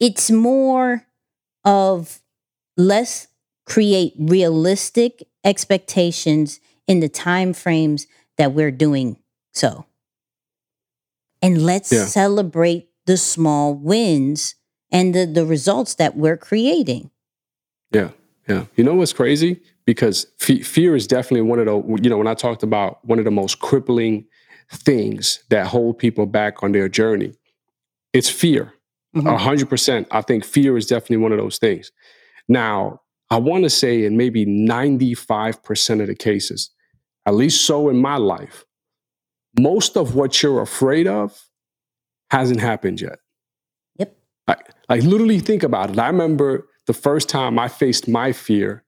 it's more of let's create realistic expectations in the time frames that we're doing so. And let's Yeah. celebrate the small wins and the, the results that we're creating. Yeah, yeah. You know what's crazy? Because fe- fear is definitely one of the, you know, when I talked about one of the most crippling things that hold people back on their journey, it's fear. Mm-hmm. A hundred percent. I think fear is definitely one of those things. Now, I want to say in maybe 95% of the cases, at least so in my life, most of what you're afraid of hasn't happened yet. Yep. Like, like literally think about it. I remember the first time I faced my fear,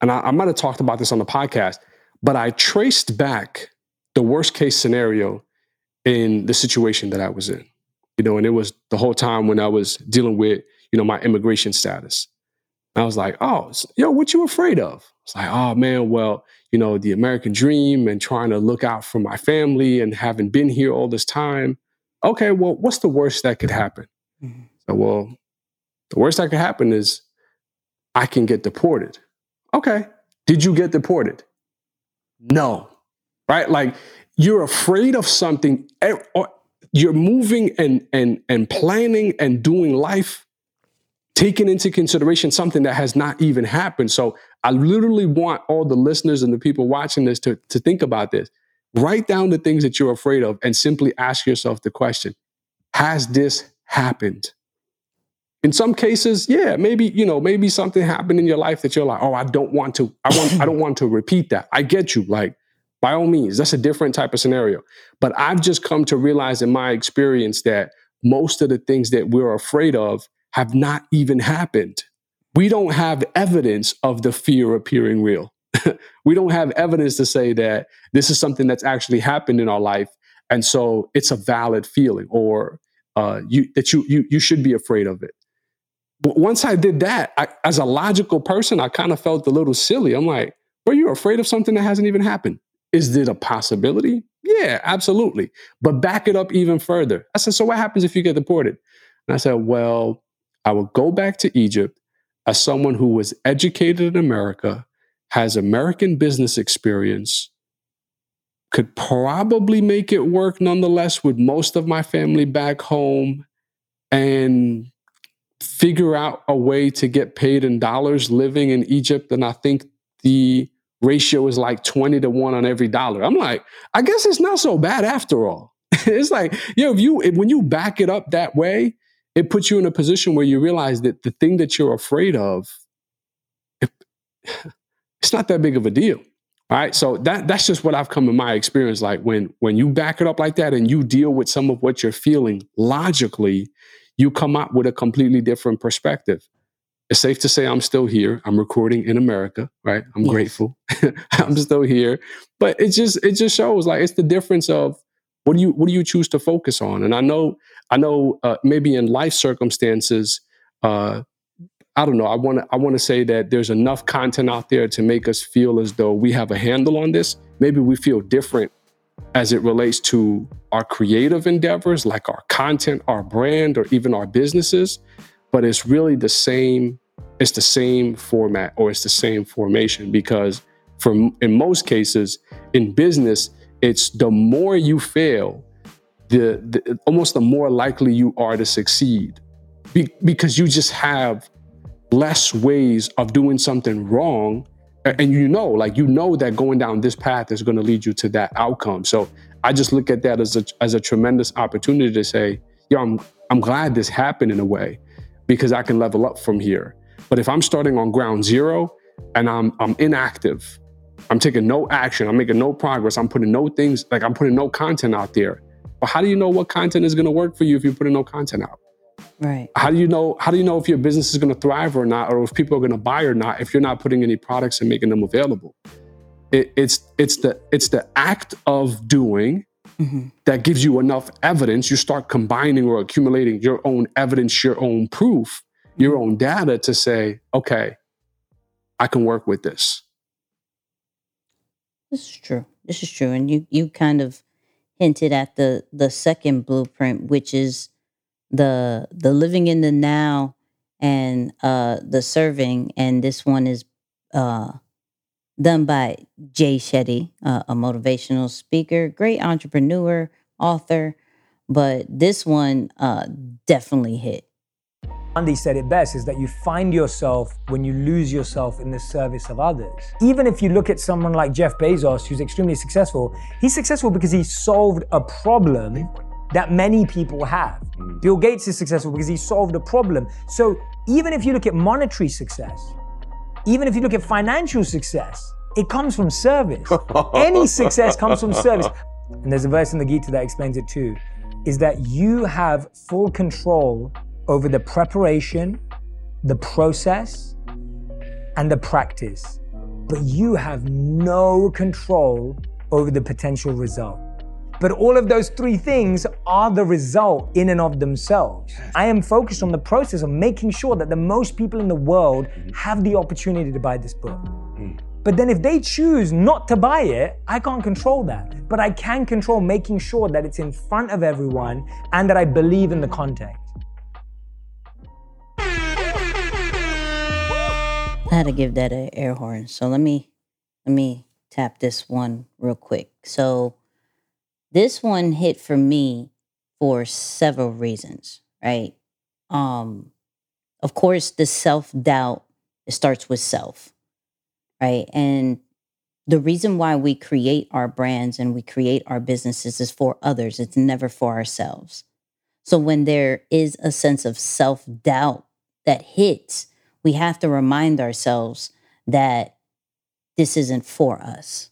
and I, I might have talked about this on the podcast, but I traced back the worst case scenario in the situation that I was in. You know, and it was the whole time when I was dealing with, you know, my immigration status. I was like, oh, yo, what you afraid of? It's like, oh man, well, you know, the American dream and trying to look out for my family and having been here all this time. Okay, well, what's the worst that could happen? Mm-hmm. So, well, the worst that could happen is I can get deported. Okay. Did you get deported? No. Right? Like you're afraid of something e- or you're moving and and and planning and doing life taking into consideration something that has not even happened. So I literally want all the listeners and the people watching this to, to think about this. Write down the things that you're afraid of and simply ask yourself the question, has this happened? In some cases, yeah, maybe, you know, maybe something happened in your life that you're like, oh, I don't want to, I want, I don't want to repeat that. I get you. Like, by all means, that's a different type of scenario. But I've just come to realize in my experience that most of the things that we're afraid of have not even happened. We don't have evidence of the fear appearing real. we don't have evidence to say that this is something that's actually happened in our life. And so it's a valid feeling or uh, you, that you, you, you should be afraid of it. But once I did that, I, as a logical person, I kind of felt a little silly. I'm like, were you afraid of something that hasn't even happened? Is it a possibility? Yeah, absolutely. But back it up even further. I said, so what happens if you get deported? And I said, well, I will go back to Egypt as someone who was educated in America, has American business experience, could probably make it work nonetheless with most of my family back home, and figure out a way to get paid in dollars living in Egypt. And I think the ratio is like 20 to 1 on every dollar. I'm like, I guess it's not so bad after all. it's like, you know, if you if, when you back it up that way, it puts you in a position where you realize that the thing that you're afraid of, it, it's not that big of a deal. All right. So that that's just what I've come in my experience. Like when when you back it up like that and you deal with some of what you're feeling logically, you come up with a completely different perspective. It's safe to say I'm still here. I'm recording in America, right? I'm Yes. grateful. I'm still here. But it just it just shows like it's the difference of what do you what do you choose to focus on? And I know I know uh, maybe in life circumstances, uh, I don't know. I want to I want to say that there's enough content out there to make us feel as though we have a handle on this. Maybe we feel different as it relates to our creative endeavors, like our content, our brand, or even our businesses. But it's really the same. It's the same format or it's the same formation because, from in most cases in business, it's the more you fail, the, the almost the more likely you are to succeed, Be, because you just have less ways of doing something wrong. And you know like you know that going down this path is going to lead you to that outcome. So i just look at that as a as a tremendous opportunity to say yo i'm i'm glad this happened in a way because i can level up from here. But if i'm starting on ground zero and i'm i'm inactive i'm taking no action. I'm making no progress. I'm putting no things like i'm putting no content out there. But how do you know what content is going to work for you if you're putting no content out? Right. how do you know how do you know if your business is going to thrive or not or if people are going to buy or not if you're not putting any products and making them available? It, it's it's the it's the act of doing Mhm. that gives you enough evidence. You start combining or accumulating your own evidence your own proof your own data to say okay i can work with this This is true. This is true. And you you kind of hinted at the the second blueprint, which is the the living in the now and uh the serving. And this one is uh done by Jay Shetty, uh, a motivational speaker, great entrepreneur, author. But this one uh definitely hit. Andy said it best is that you find yourself when you lose yourself in the service of others. Even if you look at someone like Jeff Bezos, who's extremely successful, he's successful because he solved a problem that many people have. Mm. Bill Gates is successful because he solved a problem. So even if you look at monetary success, even if you look at financial success, it comes from service. Any success comes from service. And there's a verse in the Gita that explains it too is that you have full control over the preparation, the process, and the practice. But you have no control over the potential result. But all of those three things are the result in and of themselves. I am focused on the process of making sure that the most people in the world have the opportunity to buy this book. Hmm. But then if they choose not to buy it, I can't control that. But I can control making sure that it's in front of everyone and that I believe in the content. I had to give that an air horn. So let me let me tap this one real quick. So this one hit for me for several reasons, right? Um of course the self-doubt it starts with self, right? And the reason why we create our brands and we create our businesses is for others. It's never for ourselves. So when there is a sense of self-doubt that hits, we have to remind ourselves that this isn't for us,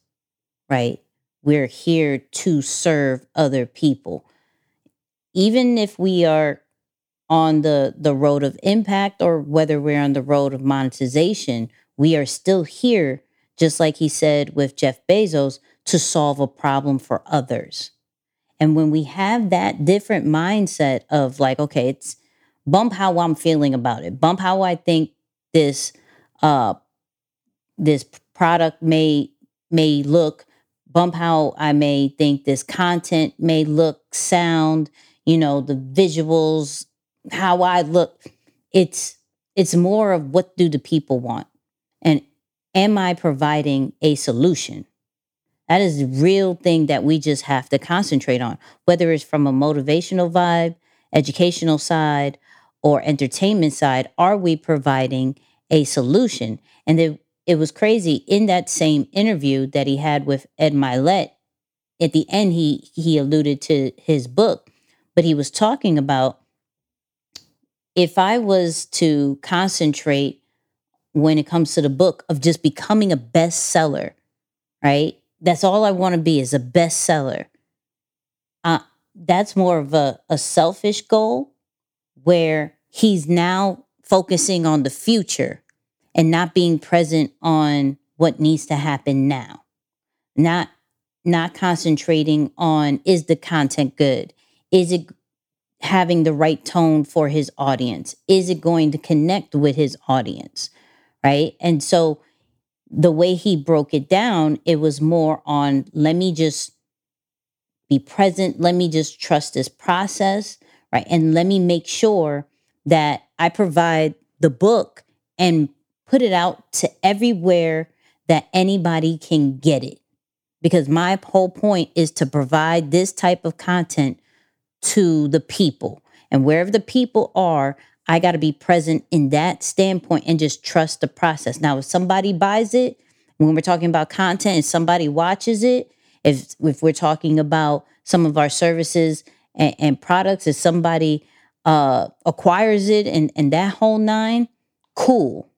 right? We're here to serve other people. Even if we are on the, the road of impact or whether we're on the road of monetization, we are still here, just like he said with Jeff Bezos, to solve a problem for others. And when we have that different mindset of like, okay, it's bump how I'm feeling about it, bump how I think this uh this product may may look bump how i may think this content may look sound you know the visuals how i look. It's it's more of what do the people want? And am i providing a solution? That is the real thing that we just have to concentrate on whether it's from a motivational vibe educational side or entertainment side. Are we providing a solution. And it, it was crazy in that same interview that he had with Ed Mylett at the end he he alluded to his book but he was talking about if i was to concentrate when it comes to the book of just becoming a bestseller right? That's all i want to be is a bestseller. Uh, that's more of a, a selfish goal where he's now focusing on the future and not being present on what needs to happen now not not concentrating on is the content good is it having the right tone for his audience? Is it going to connect with his audience? Right. And so the way he broke it down, it was more on let me just be present, let me just trust this process, right? And let me make sure that I provide the book and put it out to everywhere that anybody can get it. Because my whole point is to provide this type of content to the people. And wherever the people are, I got to be present in that standpoint and just trust the process. Now, if somebody buys it, when we're talking about content and somebody watches it, if if we're talking about some of our services and, and products, if somebody uh, acquires it and, and that whole nine, cool.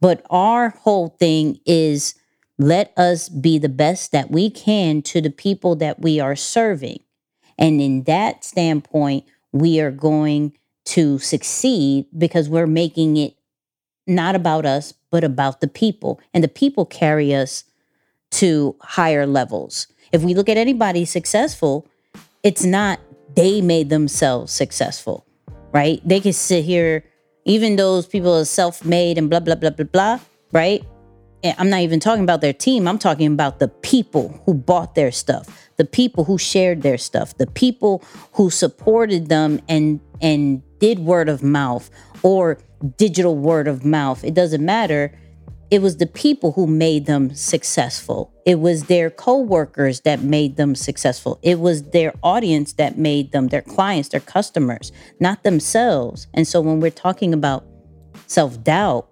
But our whole thing is let us be the best that we can to the people that we are serving. And in that standpoint, we are going to succeed because we're making it not about us, but about the people. And the people carry us to higher levels. If we look at anybody successful, it's not they made themselves successful, right? They can sit here, even those people are self made and blah, blah, blah, blah, blah, right? I'm not even talking about their team. I'm talking about the people who bought their stuff, the people who shared their stuff, the people who supported them and and did word of mouth or digital word of mouth. It doesn't matter. It was the people who made them successful. It was their coworkers that made them successful. It was their audience that made them, their clients, their customers, not themselves. And so when we're talking about self-doubt,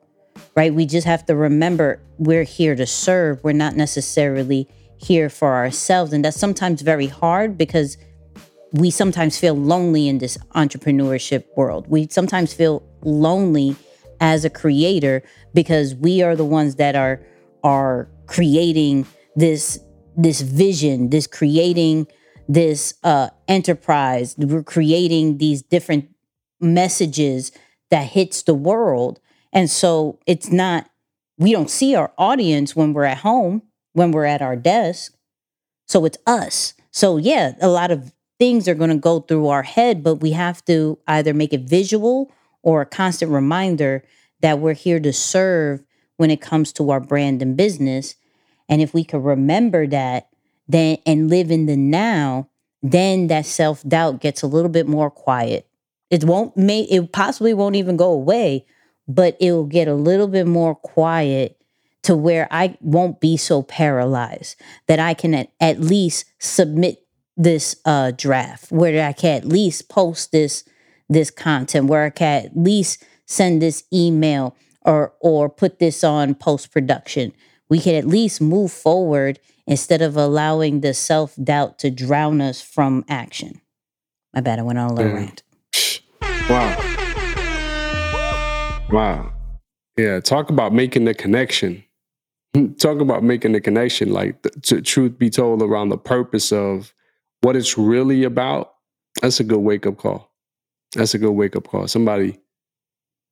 right? We just have to remember we're here to serve. We're not necessarily here for ourselves. And that's sometimes very hard because we sometimes feel lonely in this entrepreneurship world. We sometimes feel lonely as a creator because we are the ones that are are creating this this vision, this creating this uh enterprise. We're creating these different messages that hits the world and so it's not, we don't see our audience when we're at home, when we're at our desk. So it's us. So yeah, a lot of things are going to go through our head, but we have to either make it visual or a constant reminder that we're here to serve when it comes to our brand and business. And if we can remember that, then and live in the now, then that self doubt gets a little bit more quiet. It won't make it possibly won't even go away, but it will get a little bit more quiet to where I won't be so paralyzed that I can at, at least submit this uh, draft, where I can at least post this this content, where I can at least send this email or or put this on post production. We can at least move forward instead of allowing the self doubt to drown us from action. My bad, I went on a little mm. rant. Wow. Wow. Yeah. Talk about making the connection. Talk about making the connection. Like, to truth be told, around the purpose of what it's really about. That's a good wake up call. That's a good wake up call. Somebody,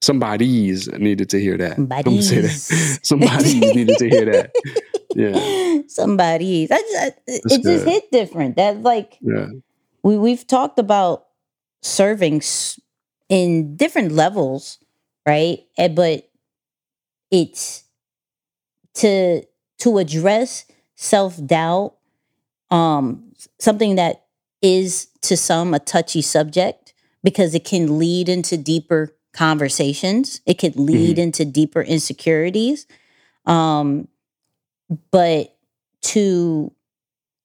somebody's needed to hear that. Somebody's. Say that. Somebody's needed to hear that. Yeah. Somebody's. That's, uh, it just hit different. That like, yeah. we we've talked about serving in different levels right? And, but it's to to address self-doubt um something that is to some a touchy subject because it can lead into deeper conversations it could lead mm-hmm. into deeper insecurities um but to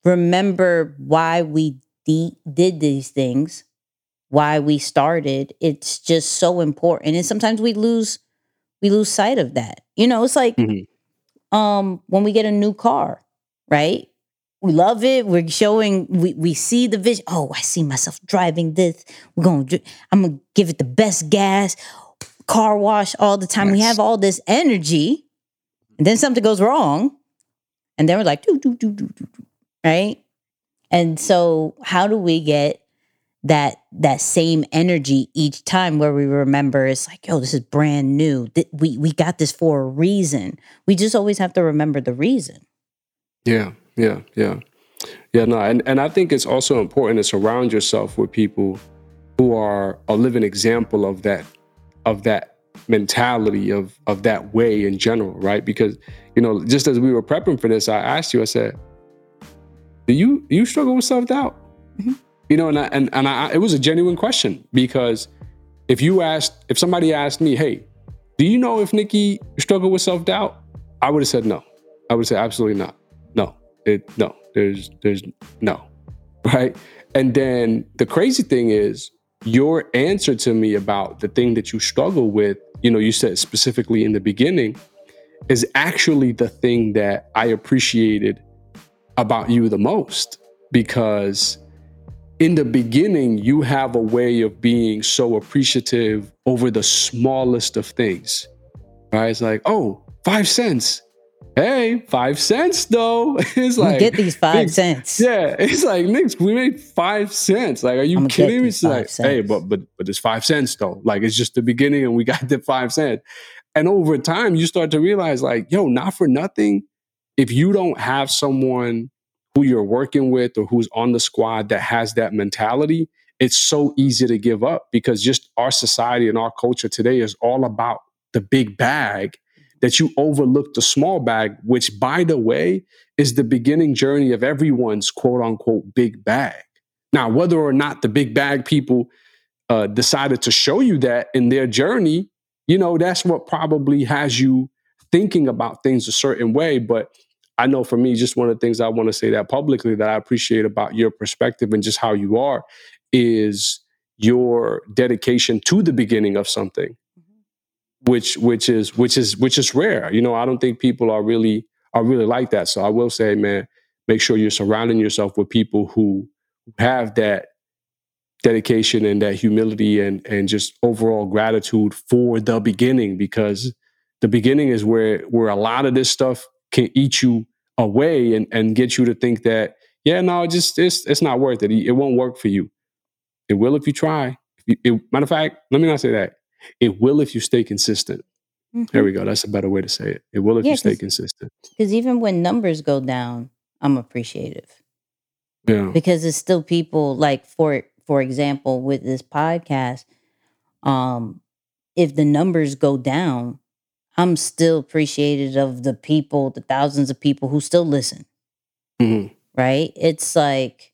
remember why we de- did these things why we started. It's just so important. And sometimes we lose we lose sight of that. You know, it's like mm-hmm. um when we get a new car, right? We love it. We're showing we we see the vision. Oh, I see myself driving this. We're going to I'm going to give it the best gas, car wash all the time. Yes. We have all this energy. And then something goes wrong. And then we're like, do, do, do, do, do, right? And so, how do we get that that same energy each time where we remember it's like yo this is brand new we we got this for a reason we just always have to remember the reason yeah yeah yeah yeah no and, and i think it's also important to surround yourself with people who are a living example of that of that mentality of of that way in general, right? Because you know, just as we were prepping for this, I asked you, I said, "Do you do you struggle with self doubt?" Mm-hmm. You know, and I, and and I, it was a genuine question because if you asked, if somebody asked me, "Hey, do you know if Nicky struggled with self doubt?" I would have said no. I would say absolutely not. It no. There's there's no, right? And then the crazy thing is your answer to me about the thing that you struggle with. You know, you said specifically in the beginning is actually the thing that I appreciated about you the most because in the beginning, you have a way of being so appreciative over the smallest of things. Right? It's like, oh, five cents. Hey, five cents though. It's like get these five cents. Yeah, it's like Nick, we made five cents. Like, are you kidding me? It's like, five hey, but but but it's five cents though. Like it's just the beginning, and we got the five cents. And over time, you start to realize, like, yo, not for nothing. If you don't have someone who you're working with or who's on the squad that has that mentality, it's so easy to give up because just our society and our culture today is all about the big bag that you overlook the small bag, which, by the way, is the beginning journey of everyone's quote unquote big bag. Now, whether or not the big bag people uh, decided to show you that in their journey, you know, that's what probably has you thinking about things a certain way. But I know for me, just one of the things I want to say that publicly that I appreciate about your perspective and just how you are is your dedication to the beginning of something, which which is which is which is rare. You know, I don't think people are really are really like that. So I will say, man, make sure you're surrounding yourself with people who have that dedication and that humility and and just overall gratitude for the beginning because the beginning is where where a lot of this stuff can eat you away and and get you to think that yeah no it just it's it's not worth it it won't work for you it will if you try it- matter of fact let me not say that it will if you stay consistent there we go that's a better way to say it it will if Yeah, you stay consistent Because even when numbers go down, I'm appreciative yeah because it's still people like for for example with this podcast, um, if the numbers go down, I'm still appreciative of the people, the thousands of people who still listen. Mhm. Right? It's like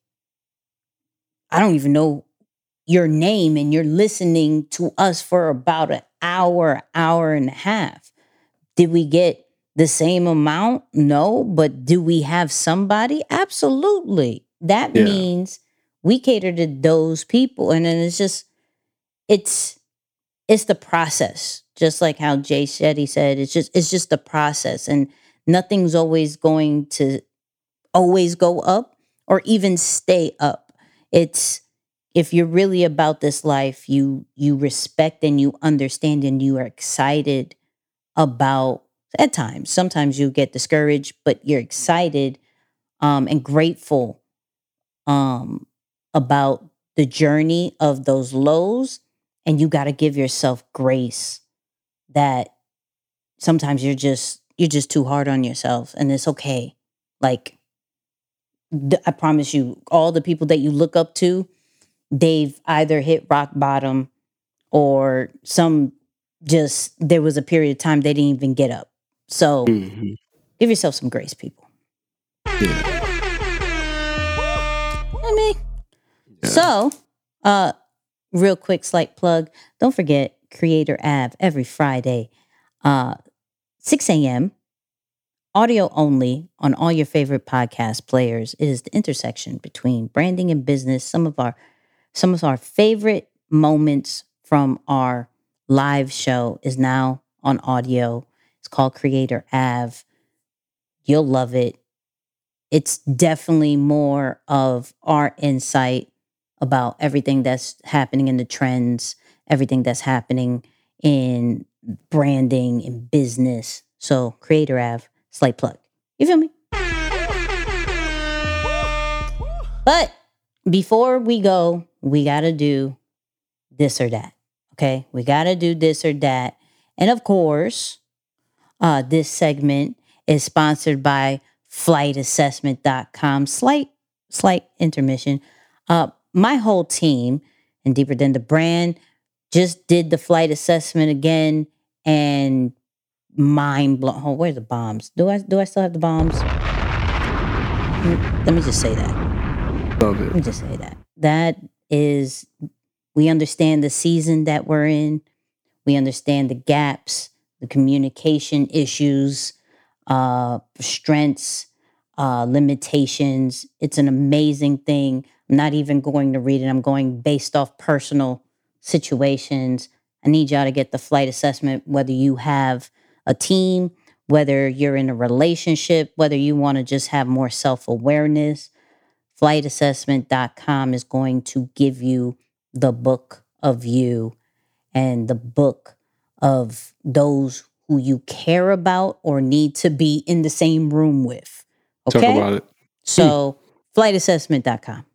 I don't even know your name and you're listening to us for about an hour, hour and a half. Did we get the same amount? No, but do we have somebody? Absolutely. That Yeah. means we cater to those people and then it's just it's it's the process. Just like how Jay Shetty said, it's just it's just the process and nothing's always going to always go up or even stay up. It's if you're really about this life, you you respect and you understand and you are excited about at times. Sometimes you get discouraged, but you're excited um, and grateful um, about the journey of those lows. And you got to give yourself grace that sometimes you're just you're just too hard on yourself, and it's okay. Like I promise you, all the people that you look up to, they've either hit rock bottom or some just there was a period of time they didn't even get up. So Mhm. give yourself some grace, people. Yeah. I mean, so uh, real quick, slight plug. Don't forget Creator Ave every Friday, uh, 6 a.m. Audio only on all your favorite podcast players. It is the intersection between branding and business. Some of our some of our favorite moments from our live show is now on audio. It's called Creator Ave. You'll love it. It's definitely more of our insight about everything that's happening in the trends, everything that's happening in branding and business. So, Creator Ave, slight plug. You feel me? But before we go, we got to do this or that. Okay. We got to do this or that. And of course, uh, this segment is sponsored by flightassessment.com. Slight, slight intermission. Uh, my whole team and deeper than the brand. Just did the flight assessment again and mind blown. Oh, where's the bombs? Do I do I still have the bombs? Let me just say that. Love Let me just say that. That is, we understand the season that we're in. We understand the gaps, the communication issues, uh, strengths, uh, limitations. It's an amazing thing. I'm not even going to read it. I'm going based off personal situations. I need y'all to get the flight assessment, whether you have a team, whether you're in a relationship, whether you want to just have more self awareness. Flightassessment.com is going to give you the book of you and the book of those who you care about or need to be in the same room with. Okay. Talk about it. So, flightassessment.com.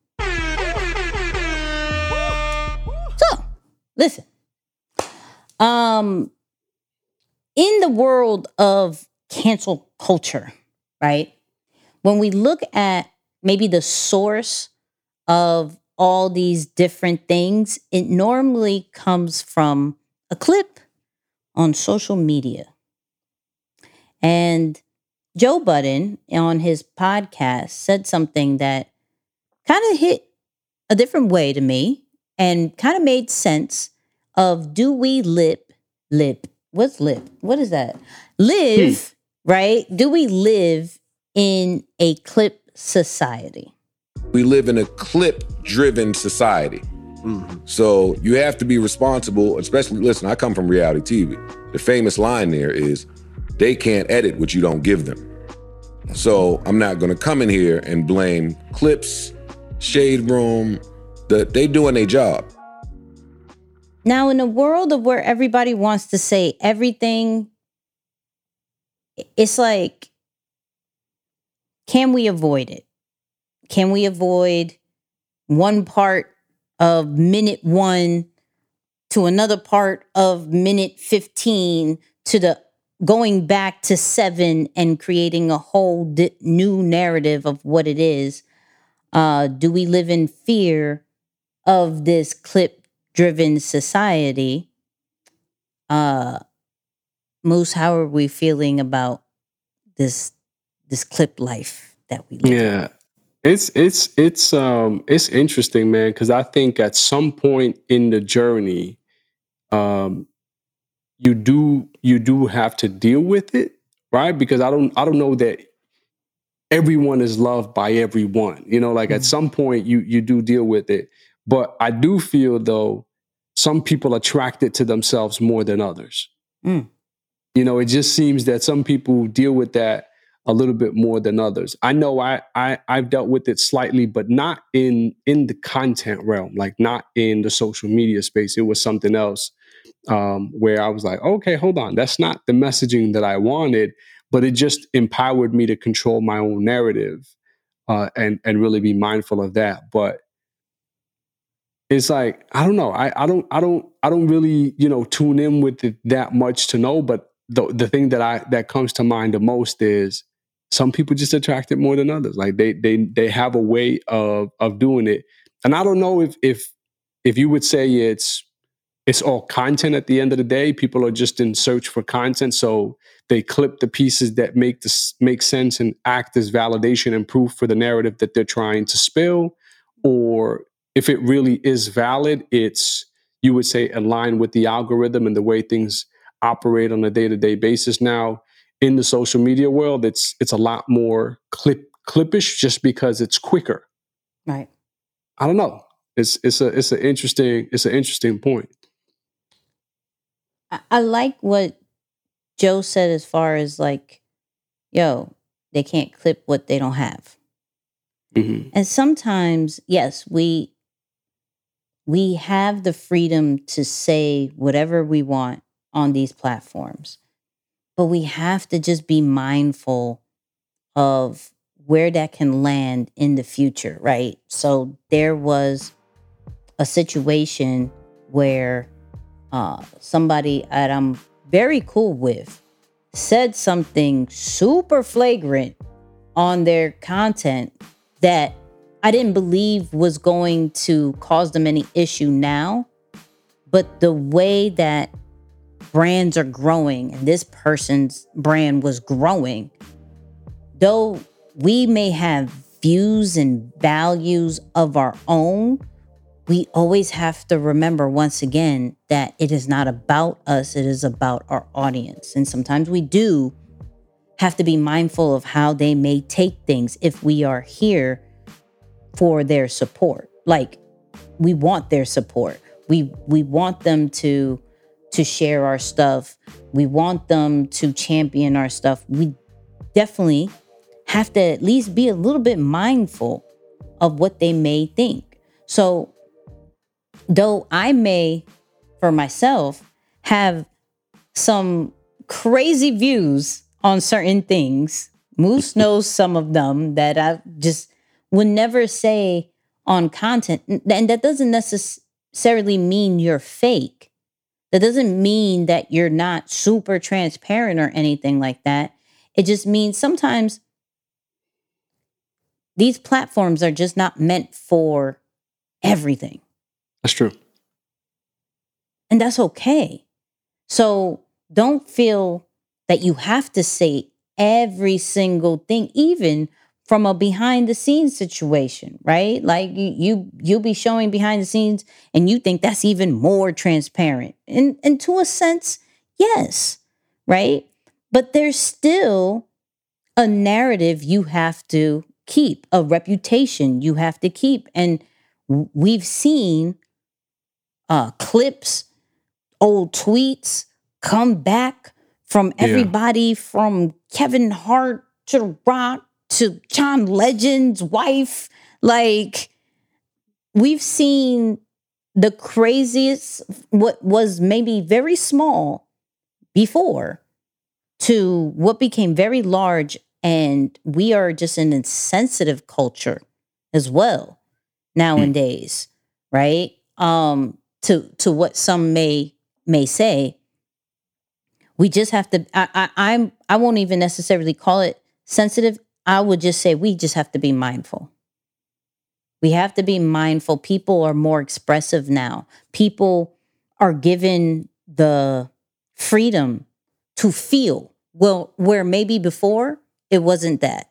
So, listen. Um in the world of cancel culture, right? When we look at maybe the source of all these different things, it normally comes from a clip on social media. And Joe Budden on his podcast said something that kind of hit a different way to me and kind of made sense of do we lip lip what's lip? What is that? Live hmm. right? Do we live in a clip society We live in a clip driven society. Mm-hmm. So you have to be responsible, especially, listen, I come from reality TV. The famous line there is they can't edit what you don't give them. So I'm not going to come in here and blame clips, shade room, the, they doing their job. Now, in a world of where everybody wants to say everything, it's like, can we avoid it? Can we avoid one part of minute one to another part of minute 15 to the going back to seven and creating a whole di- new narrative of what it is? Uh, do we live in fear of this clip driven society? Uh, Moose, how are we feeling about this this clip life that we live? Yeah. It's it's it's um it's interesting, man, because I think at some point in the journey, um, you do you do have to deal with it, right? Because I don't I don't know that everyone is loved by everyone. You know, like at some point you you do deal with it. But I do feel though some people attract it to themselves more than others. Mm. You know, it just seems that some people deal with that a little bit more than others. I know I, I I've dealt with it slightly, but not in in the content realm, like not in the social media space. It was something else um, where I was like, okay, hold on, that's not the messaging that I wanted, but it just empowered me to control my own narrative uh, and and really be mindful of that. But it's like I don't know. I, I don't I don't I don't really you know tune in with it that much to know. But the the thing that I that comes to mind the most is some people just attract it more than others. Like they they they have a way of of doing it. And I don't know if if if you would say it's it's all content at the end of the day. People are just in search for content, so they clip the pieces that make this make sense and act as validation and proof for the narrative that they're trying to spill. Or if it really is valid, it's you would say aligned with the algorithm and the way things operate on a day to day basis. Now, in the social media world, it's it's a lot more clip clippish just because it's quicker. Right. I don't know. It's it's a it's an interesting it's an interesting point. I, I like what Joe said as far as like, yo, they can't clip what they don't have. Mhm. And sometimes, yes, we we have the freedom to say whatever we want on these platforms. But we have to just be mindful of where that can land in the future, right? So there was a situation where uh, somebody that I'm very cool with said something super flagrant on their content that I didn't believe was going to cause them any issue now. But the way that brands are growing and this person's brand was growing, though we may have views and values of our own, we always have to remember once again that it is not about us, it is about our audience. And sometimes we do have to be mindful of how they may take things if we are here for their support. Like we want their support. We we want them to to share our stuff. We want them to champion our stuff. We definitely have to at least be a little bit mindful of what they may think. So though I may for myself have some crazy views on certain things, Moose knows some of them that I just would never say on content. And that doesn't necessarily mean you're fake. That doesn't mean that you're not super transparent or anything like that. It just means sometimes these platforms are just not meant for everything. That's true. And that's okay. So don't feel that you have to say every single thing, even from a behind the scenes situation, right? Like you, you you'll be showing behind the scenes and you think that's even more transparent. And and to a sense, yes, right? But there's still a narrative you have to keep, a reputation you have to keep. And we've seen uh clips, old tweets come back from Yeah. everybody from Kevin Hart to The Rock to John Legend's wife. Like, we've seen the craziest, what was maybe very small before, to what became very large. And we are just an insensitive culture as well nowadays, right? Um, to to what some may may say we just have to I, I i'm i won't even necessarily call it sensitive i would just say we just have to be mindful. We have to be mindful. People are more expressive now. People are given the freedom to feel. Well where maybe before it wasn't that.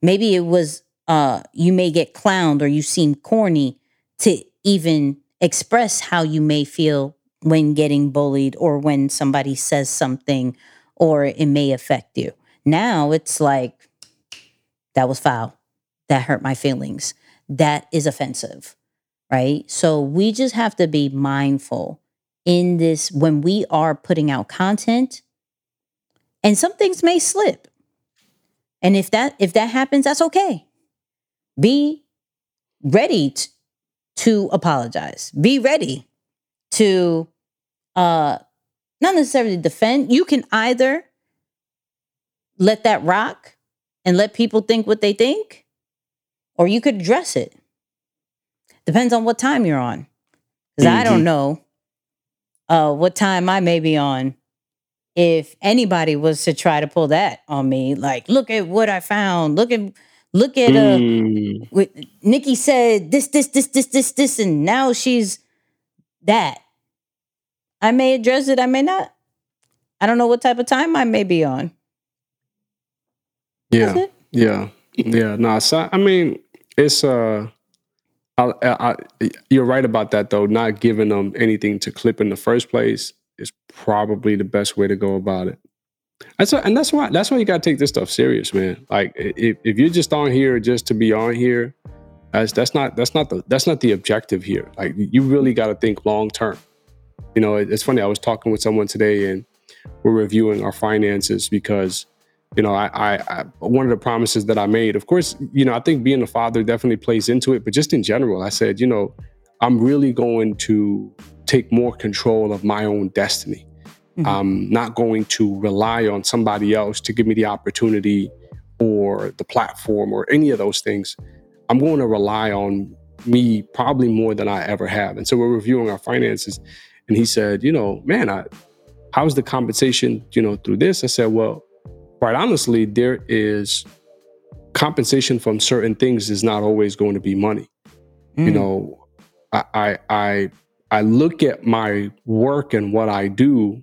Maybe it was uh you may get clowned or you seem corny to even express how you may feel when getting bullied or when somebody says something or it may affect you. Now it's like, that was foul. That hurt my feelings. That is offensive. Right. So we just have to be mindful in this when we are putting out content and some things may slip. And if that if that happens, that's okay. Be ready t- to apologize. Be ready to uh not necessarily defend. You can either let that rock and let people think what they think, or you could address it. Depends on what time you're on. Because I don't Mhm. know uh what time I may be on if anybody was to try to pull that on me. Like, look at what I found. Look at look at uh Mm. what Nicky said this, this, this, this, this, this, and now she's that. I may address it, I may not. I don't know what type of time I may be on. Yeah, yeah, yeah. No, so, I mean, it's uh, I, I, you're right about that though. Not giving them anything to clip in the first place is probably the best way to go about it. That's why, and that's why that's why you gotta take this stuff serious, man. Like if, if you're just on here just to be on here, that's that's not that's not the that's not the objective here. Like you really got to think long term. You know, it- it's funny. I was talking with someone today, and we're reviewing our finances because you know I, I, I one of the promises that I made. Of course, you know I think being a father definitely plays into it, but just in general, I said, you know, I'm really going to take more control of my own destiny. Mm-hmm. I'm not going to rely on somebody else to give me the opportunity or the platform or any of those things. I'm going to rely on me probably more than I ever have. And so we're reviewing our finances. And he said, you know, man, I, how's the compensation, you know, through this? I said, well, quite honestly, there is compensation from certain things is not always going to be money. You Mm. know, I, I I I look at my work and what I do.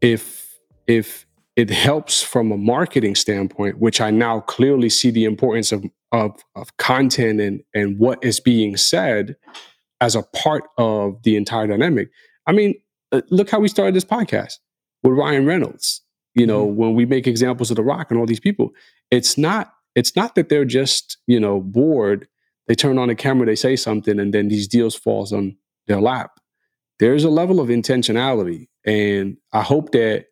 If if it helps from a marketing standpoint, which I now clearly see the importance of of, of content and and what is being said as a part of the entire dynamic. I mean, uh, look how we started this podcast with Ryan Reynolds. You know, mm-hmm. when we make examples of The Rock and all these people, it's not it's not that they're just you know bored. They turn on the camera, they say something, and then these deals falls on their lap. There's a level of intentionality, and I hope that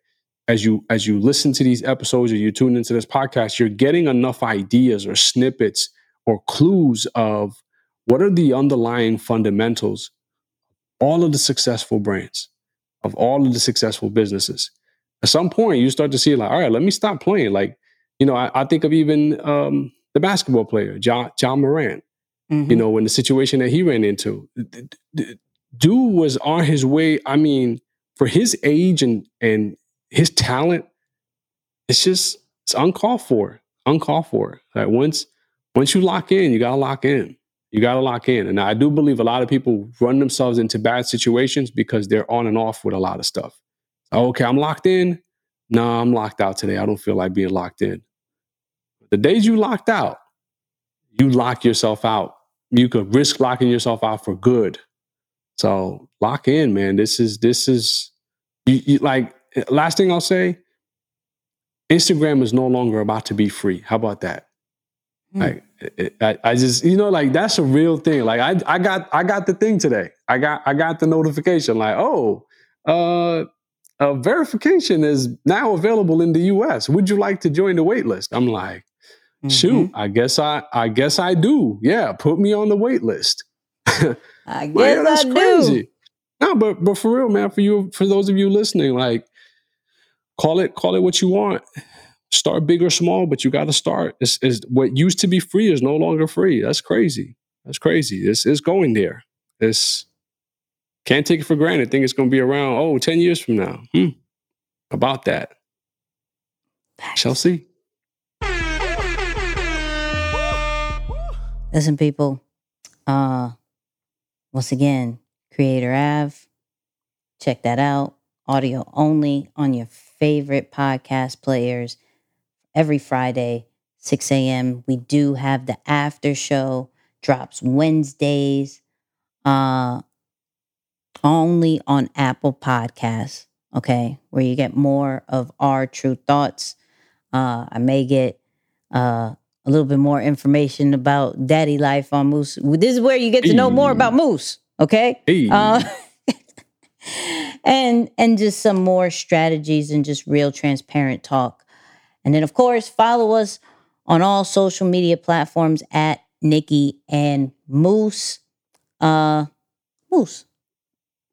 as you as you listen to these episodes or you tune into this podcast, you're getting enough ideas or snippets or clues of what are the underlying fundamentals all of the successful brands of all of the successful businesses at some point you start to see like all right let me stop playing. Like you know i, I think of even um, the basketball player Ja, Ja Morant you know in the situation that he ran into D- d- dude was on his way i mean for his age and and his talent it's just it's uncalled for uncalled for. Like once once you lock in you gotta lock in. You gotta lock in. And i do believe a lot of people run themselves into bad situations because they're on and off with a lot of stuff okay i'm locked in? No i'm locked out today. I don't feel like being locked in. The days you locked out you lock yourself out. You could risk locking yourself out for good. So lock in man. This is this is you, you like last thing i'll say instagram is no longer about to be free. How about that? Like it- I, I just you know like that's a real thing. Like I, I got i got the thing today. I got i got the notification like oh uh uh, verification is now available in the us would you like to join the waitlist? i'm like shoot i guess i i guess i do yeah put me on the waitlist. I guess yo, that's I do. crazy. No, but but for real, man, for you, for those of you listening, like call it call it what you want. Start big or small, but you got to start. It's, it's what used to be free is no longer free. That's crazy. That's crazy. It's it's going there. It's can't take it for granted. Think it's going to be around. Oh, 10 years from now. Hmm. About that. Shall see. Listen, people. Uh, once again, Creator Ave. Check that out. Audio only on your favorite podcast players. Every Friday, 6 a.m. We do have the after show. Drops Wednesdays. Uh, only on Apple Podcasts. Okay, where you get more of our true thoughts. Uh, I may get uh, a little bit more information about daddy life on Moose. This is where you get to know more about Moose. Okay. Uh, and and just some more strategies and just real transparent talk. And then of course follow us on all social media platforms at Nicky and Moose. Uh Moose.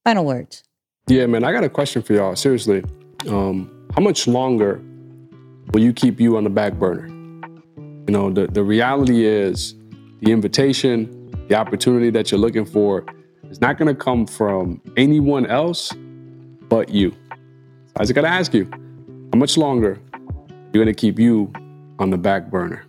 Final words. Yeah, man, I got a question for y'all. Seriously. Um, how much longer will you keep you on the back burner? You know, the, the reality is the invitation, the opportunity that you're looking for is not going to come from anyone else but you. So I just got to ask you, how much longer you going to keep you on the back burner?